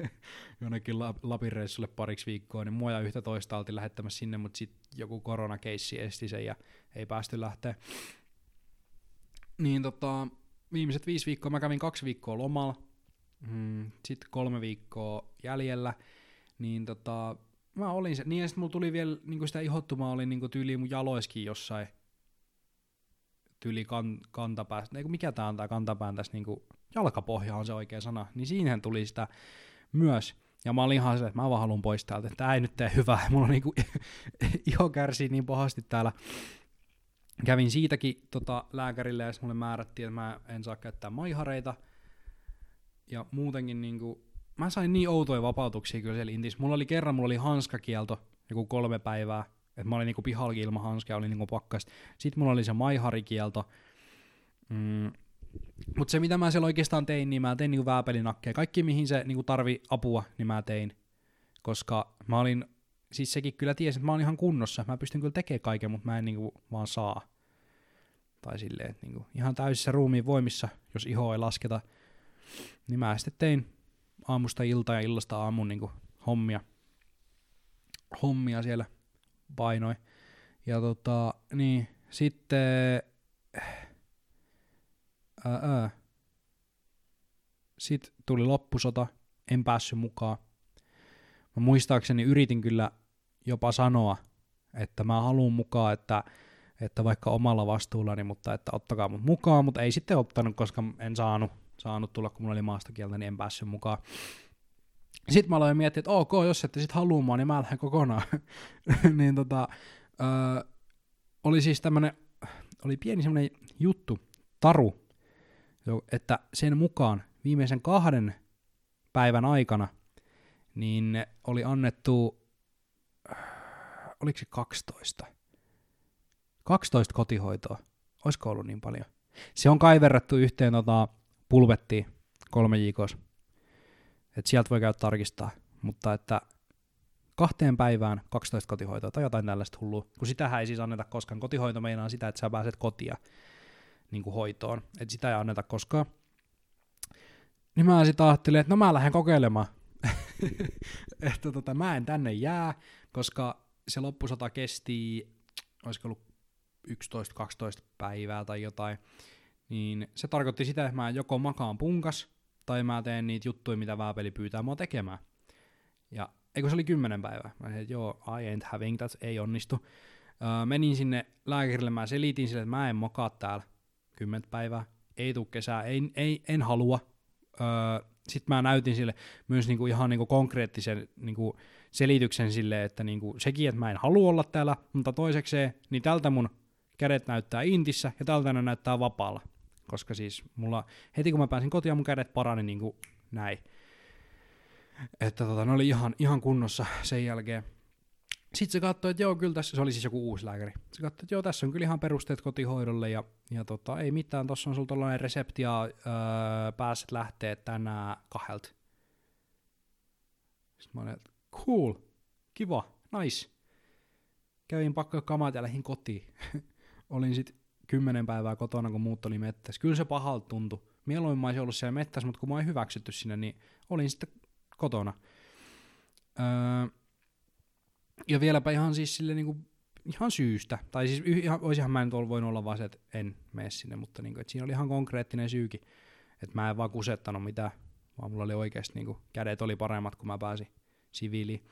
jonnekin Lapin reissulle pariksi viikkoa, niin mua ja yhtä toista oltiin lähettämässä sinne, mutta sitten joku koronakeissi esti sen ja ei päästy lähteä. Niin tota, viimeiset viisi viikkoa mä kävin kaksi viikkoa lomalla, mm, sitten kolme viikkoa jäljellä, niin tota, mä olin se, niin ja sitten mulla tuli vielä niin sitä ihottumaa, oli niin tyyliin mun jaloiskin jossain, tyyli kan, kantapäästä, ei mikä tää on tää kantapään tässä niin jalkapohja on se oikea sana, niin siihen tuli sitä myös. Ja mä olin ihan se, että mä vaan haluan pois täältä, että tää ei nyt tee hyvää, mulla on niinku iho kärsii niin pahasti täällä. Kävin siitäkin tota, lääkärille ja mulle määrättiin, että mä en saa käyttää maihareita. Ja muutenkin niinku, mä sain niin outoja vapautuksia kyllä siellä Intissä. Mulla oli kerran, mulla oli hanskakielto, joku kolme päivää, että mä olin niinku pihallakin ilman hanskaa, oli niinku pakkasta. Sitten mulla oli se maiharikielto. Mm. Mutta se mitä mä siellä oikeastaan tein, niin mä tein niinku vääpelinakkeja. Kaikki mihin se niinku tarvi apua, niin mä tein. Koska mä olin, siis sekin kyllä tiesi, että mä olin ihan kunnossa. Mä pystyn kyllä tekemään kaiken, mutta mä en niinku vaan saa. Tai silleen, että niinku ihan täysissä ruumiin voimissa, jos iho ei lasketa. Niin mä sitten tein aamusta ilta ja illasta aamun niinku hommia. Hommia siellä painoi. Ja tota, niin, sitten... Ää, ää. Sitten tuli loppusota, en päässyt mukaan. Mä muistaakseni yritin kyllä jopa sanoa, että mä haluan mukaan, että, että vaikka omalla vastuullani, mutta että ottakaa mut mukaan, mutta ei sitten ottanut, koska en saanut, saanut tulla, kun mulla oli maastokieltä, niin en päässyt mukaan. Sitten mä aloin miettiä, että ok, jos ette sit halua mua, niin mä lähden kokonaan. niin tota, ö, oli siis tämmönen, oli pieni semmonen juttu, taru, että sen mukaan viimeisen kahden päivän aikana niin oli annettu, oliko se 12? 12 kotihoitoa. Olisiko ollut niin paljon? Se on kaiverrettu yhteen tota, pulvettiin kolme viikossa että sieltä voi käydä tarkistaa, mutta että kahteen päivään 12 kotihoitoa tai jotain tällaista hullua, kun sitähän ei siis anneta koskaan. Kotihoito meinaa sitä, että sä pääset kotia niin kuin hoitoon, että sitä ei anneta koskaan. Niin mä sitten ajattelin, että no mä lähden kokeilemaan, että tota, mä en tänne jää, koska se loppusota kesti, olisiko ollut 11-12 päivää tai jotain, niin se tarkoitti sitä, että mä joko makaan punkas, tai mä teen niitä juttuja, mitä vääpeli pyytää mua tekemään. Ja eikö se oli kymmenen päivää? Mä sanoin, että joo, I ain't having that, ei onnistu. Öö, menin sinne lääkärille, mä selitin sille, että mä en mokaa täällä kymmentä päivää, ei tuu kesää, ei, ei, en halua. Öö, Sitten mä näytin sille myös niinku ihan niinku konkreettisen niinku selityksen sille, että niinku sekin, että mä en halua olla täällä, mutta toisekseen, niin tältä mun kädet näyttää intissä ja tältä ne näyttää vapaalla koska siis mulla heti kun mä pääsin kotiin, mun kädet parani niin kuin näin. Että tota, ne oli ihan, ihan kunnossa sen jälkeen. Sitten se katsoi, että joo, kyllä tässä, se oli siis joku uusi lääkäri. Se katsoi, että joo, tässä on kyllä ihan perusteet kotihoidolle ja, ja tota, ei mitään, tuossa on sulla tällainen resepti ja öö, pääset lähtee tänään kahdelta. Sitten mä olin, että cool, kiva, nice. Kävin pakko kamat ja lähdin kotiin. olin sitten kymmenen päivää kotona, kun muut oli mettässä. Kyllä se pahalta tuntui. Mieluummin mä olisin ollut siellä mettässä, mutta kun mä olin hyväksytty sinne, niin olin sitten kotona. Öö, ja vieläpä ihan siis sille niinku, ihan syystä. Tai siis ihan, olisinhan mä nyt voinut olla vaan se, että en mene sinne, mutta niinku, että siinä oli ihan konkreettinen syykin. Että mä en vaan kusettanut mitään, vaan mulla oli oikeasti niinku, kädet oli paremmat, kun mä pääsin siviiliin.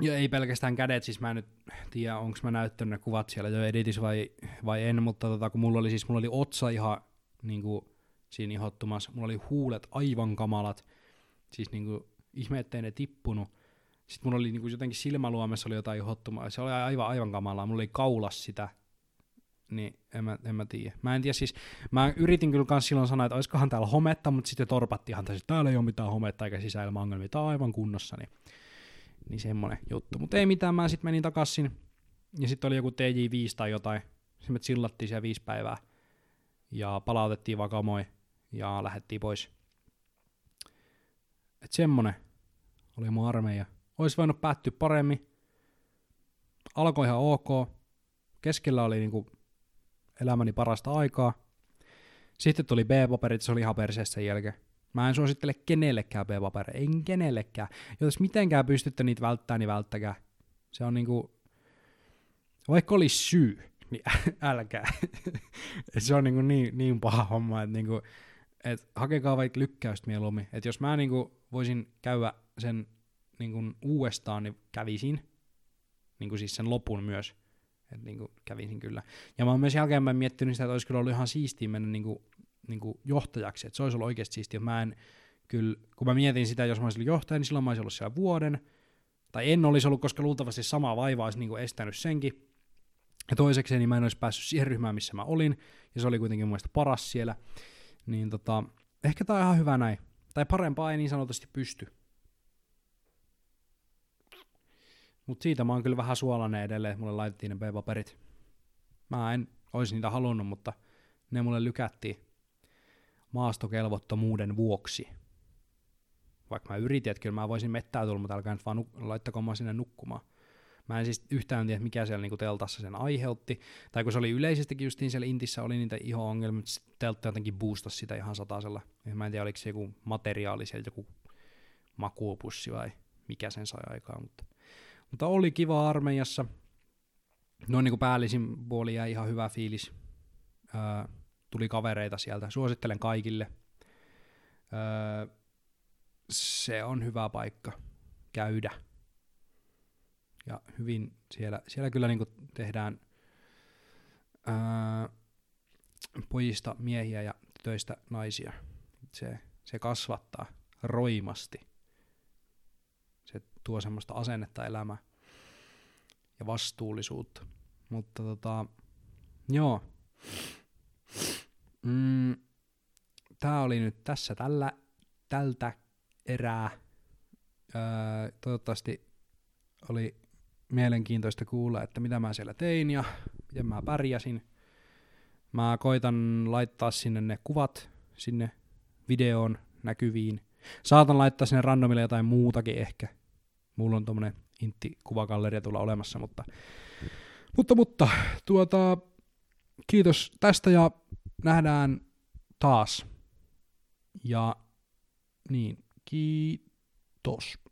Ja ei pelkästään kädet, siis mä en nyt tiedä, onko mä näyttänyt ne kuvat siellä jo editis vai, vai en, mutta tota, kun mulla oli siis, mulla oli otsa ihan niin kuin, siinä ihottumassa, mulla oli huulet aivan kamalat, siis niin kuin, ihme ettei ne tippunut. Sitten mulla oli niin kuin, jotenkin silmäluomessa oli jotain ihottumaa, se oli aivan, aivan kamalaa, mulla oli kaulas sitä, niin en mä, en mä tiedä. Mä en tiedä siis, mä yritin kyllä kans silloin sanoa, että olisikohan täällä hometta, mutta sitten torpattihan että täällä ei ole mitään hometta eikä sisäilmaongelmia, tää on aivan kunnossa, niin, niin semmonen juttu. Mutta ei mitään, mä sitten menin takaisin, ja sitten oli joku TJ5 tai jotain, sitten me chillattiin siellä viisi päivää, ja palautettiin vakamoin, ja lähdettiin pois. Et semmonen oli mun armeija. Olisi voinut päättyä paremmin. Alkoi ihan ok. Keskellä oli niinku elämäni parasta aikaa. Sitten tuli B-paperit, se oli ihan perseessä sen jälkeen. Mä en suosittele kenellekään B-papereja, en kenellekään. Jos mitenkään pystytte niitä välttämään, niin välttäkää. Se on niinku, vaikka olisi syy, niin älkää. se on niinku niin, niin paha homma, että niinku, et hakekaa vaikka lykkäystä mieluummin. Et jos mä niinku voisin käydä sen niinku uudestaan, niin kävisin. Niinku siis sen lopun myös. Et niinku kävisin kyllä. Ja mä oon myös jälkeenpäin miettinyt sitä, että olisi kyllä ollut ihan siistiä mennä niinku, niinku johtajaksi. Että se olisi ollut oikeasti siistiä. Mä en kyllä, kun mä mietin sitä, jos mä olisin johtaja, niin silloin mä olisin ollut siellä vuoden. Tai en olisi ollut, koska luultavasti sama vaiva olisi niinku estänyt senkin. Ja toiseksi niin mä en olisi päässyt siihen ryhmään, missä mä olin. Ja se oli kuitenkin mun mielestä paras siellä. Niin tota, ehkä tää on ihan hyvä näin. Tai parempaa ei niin sanotusti pysty. Mutta siitä mä oon kyllä vähän suolainen edelleen, mulle laitettiin ne B-paperit. Mä en olisi niitä halunnut, mutta ne mulle lykättiin maastokelvottomuuden vuoksi. Vaikka mä yritin, että kyllä mä voisin mettää tulla, mutta älkää nyt vaan nuk- mä sinne nukkumaan. Mä en siis yhtään tiedä, mikä siellä niinku teltassa sen aiheutti. Tai kun se oli yleisestikin justiin siellä Intissä, oli niitä iho-ongelmia, mutta teltta jotenkin boostasi sitä ihan satasella. Mä en tiedä, oliko se joku materiaali siellä, joku makuupussi vai mikä sen sai aikaan, mutta mutta oli kiva armeijassa. No niin kuin päällisin puoli jäi ihan hyvä fiilis. Öö, tuli kavereita sieltä. Suosittelen kaikille. Öö, se on hyvä paikka käydä. Ja hyvin siellä, siellä kyllä niin tehdään öö, pojista miehiä ja töistä naisia. Se, se kasvattaa roimasti tuo semmoista asennetta elämää ja vastuullisuutta. Mutta tota, joo. Mm, Tämä oli nyt tässä tällä, tältä erää. Öö, toivottavasti oli mielenkiintoista kuulla, että mitä mä siellä tein ja miten mä pärjäsin. Mä koitan laittaa sinne ne kuvat sinne videoon näkyviin. Saatan laittaa sinne randomille jotain muutakin ehkä mulla on tuommoinen intti-kuvagalleria tulla olemassa, mutta, mutta, mutta tuota, kiitos tästä ja nähdään taas. Ja niin, kiitos.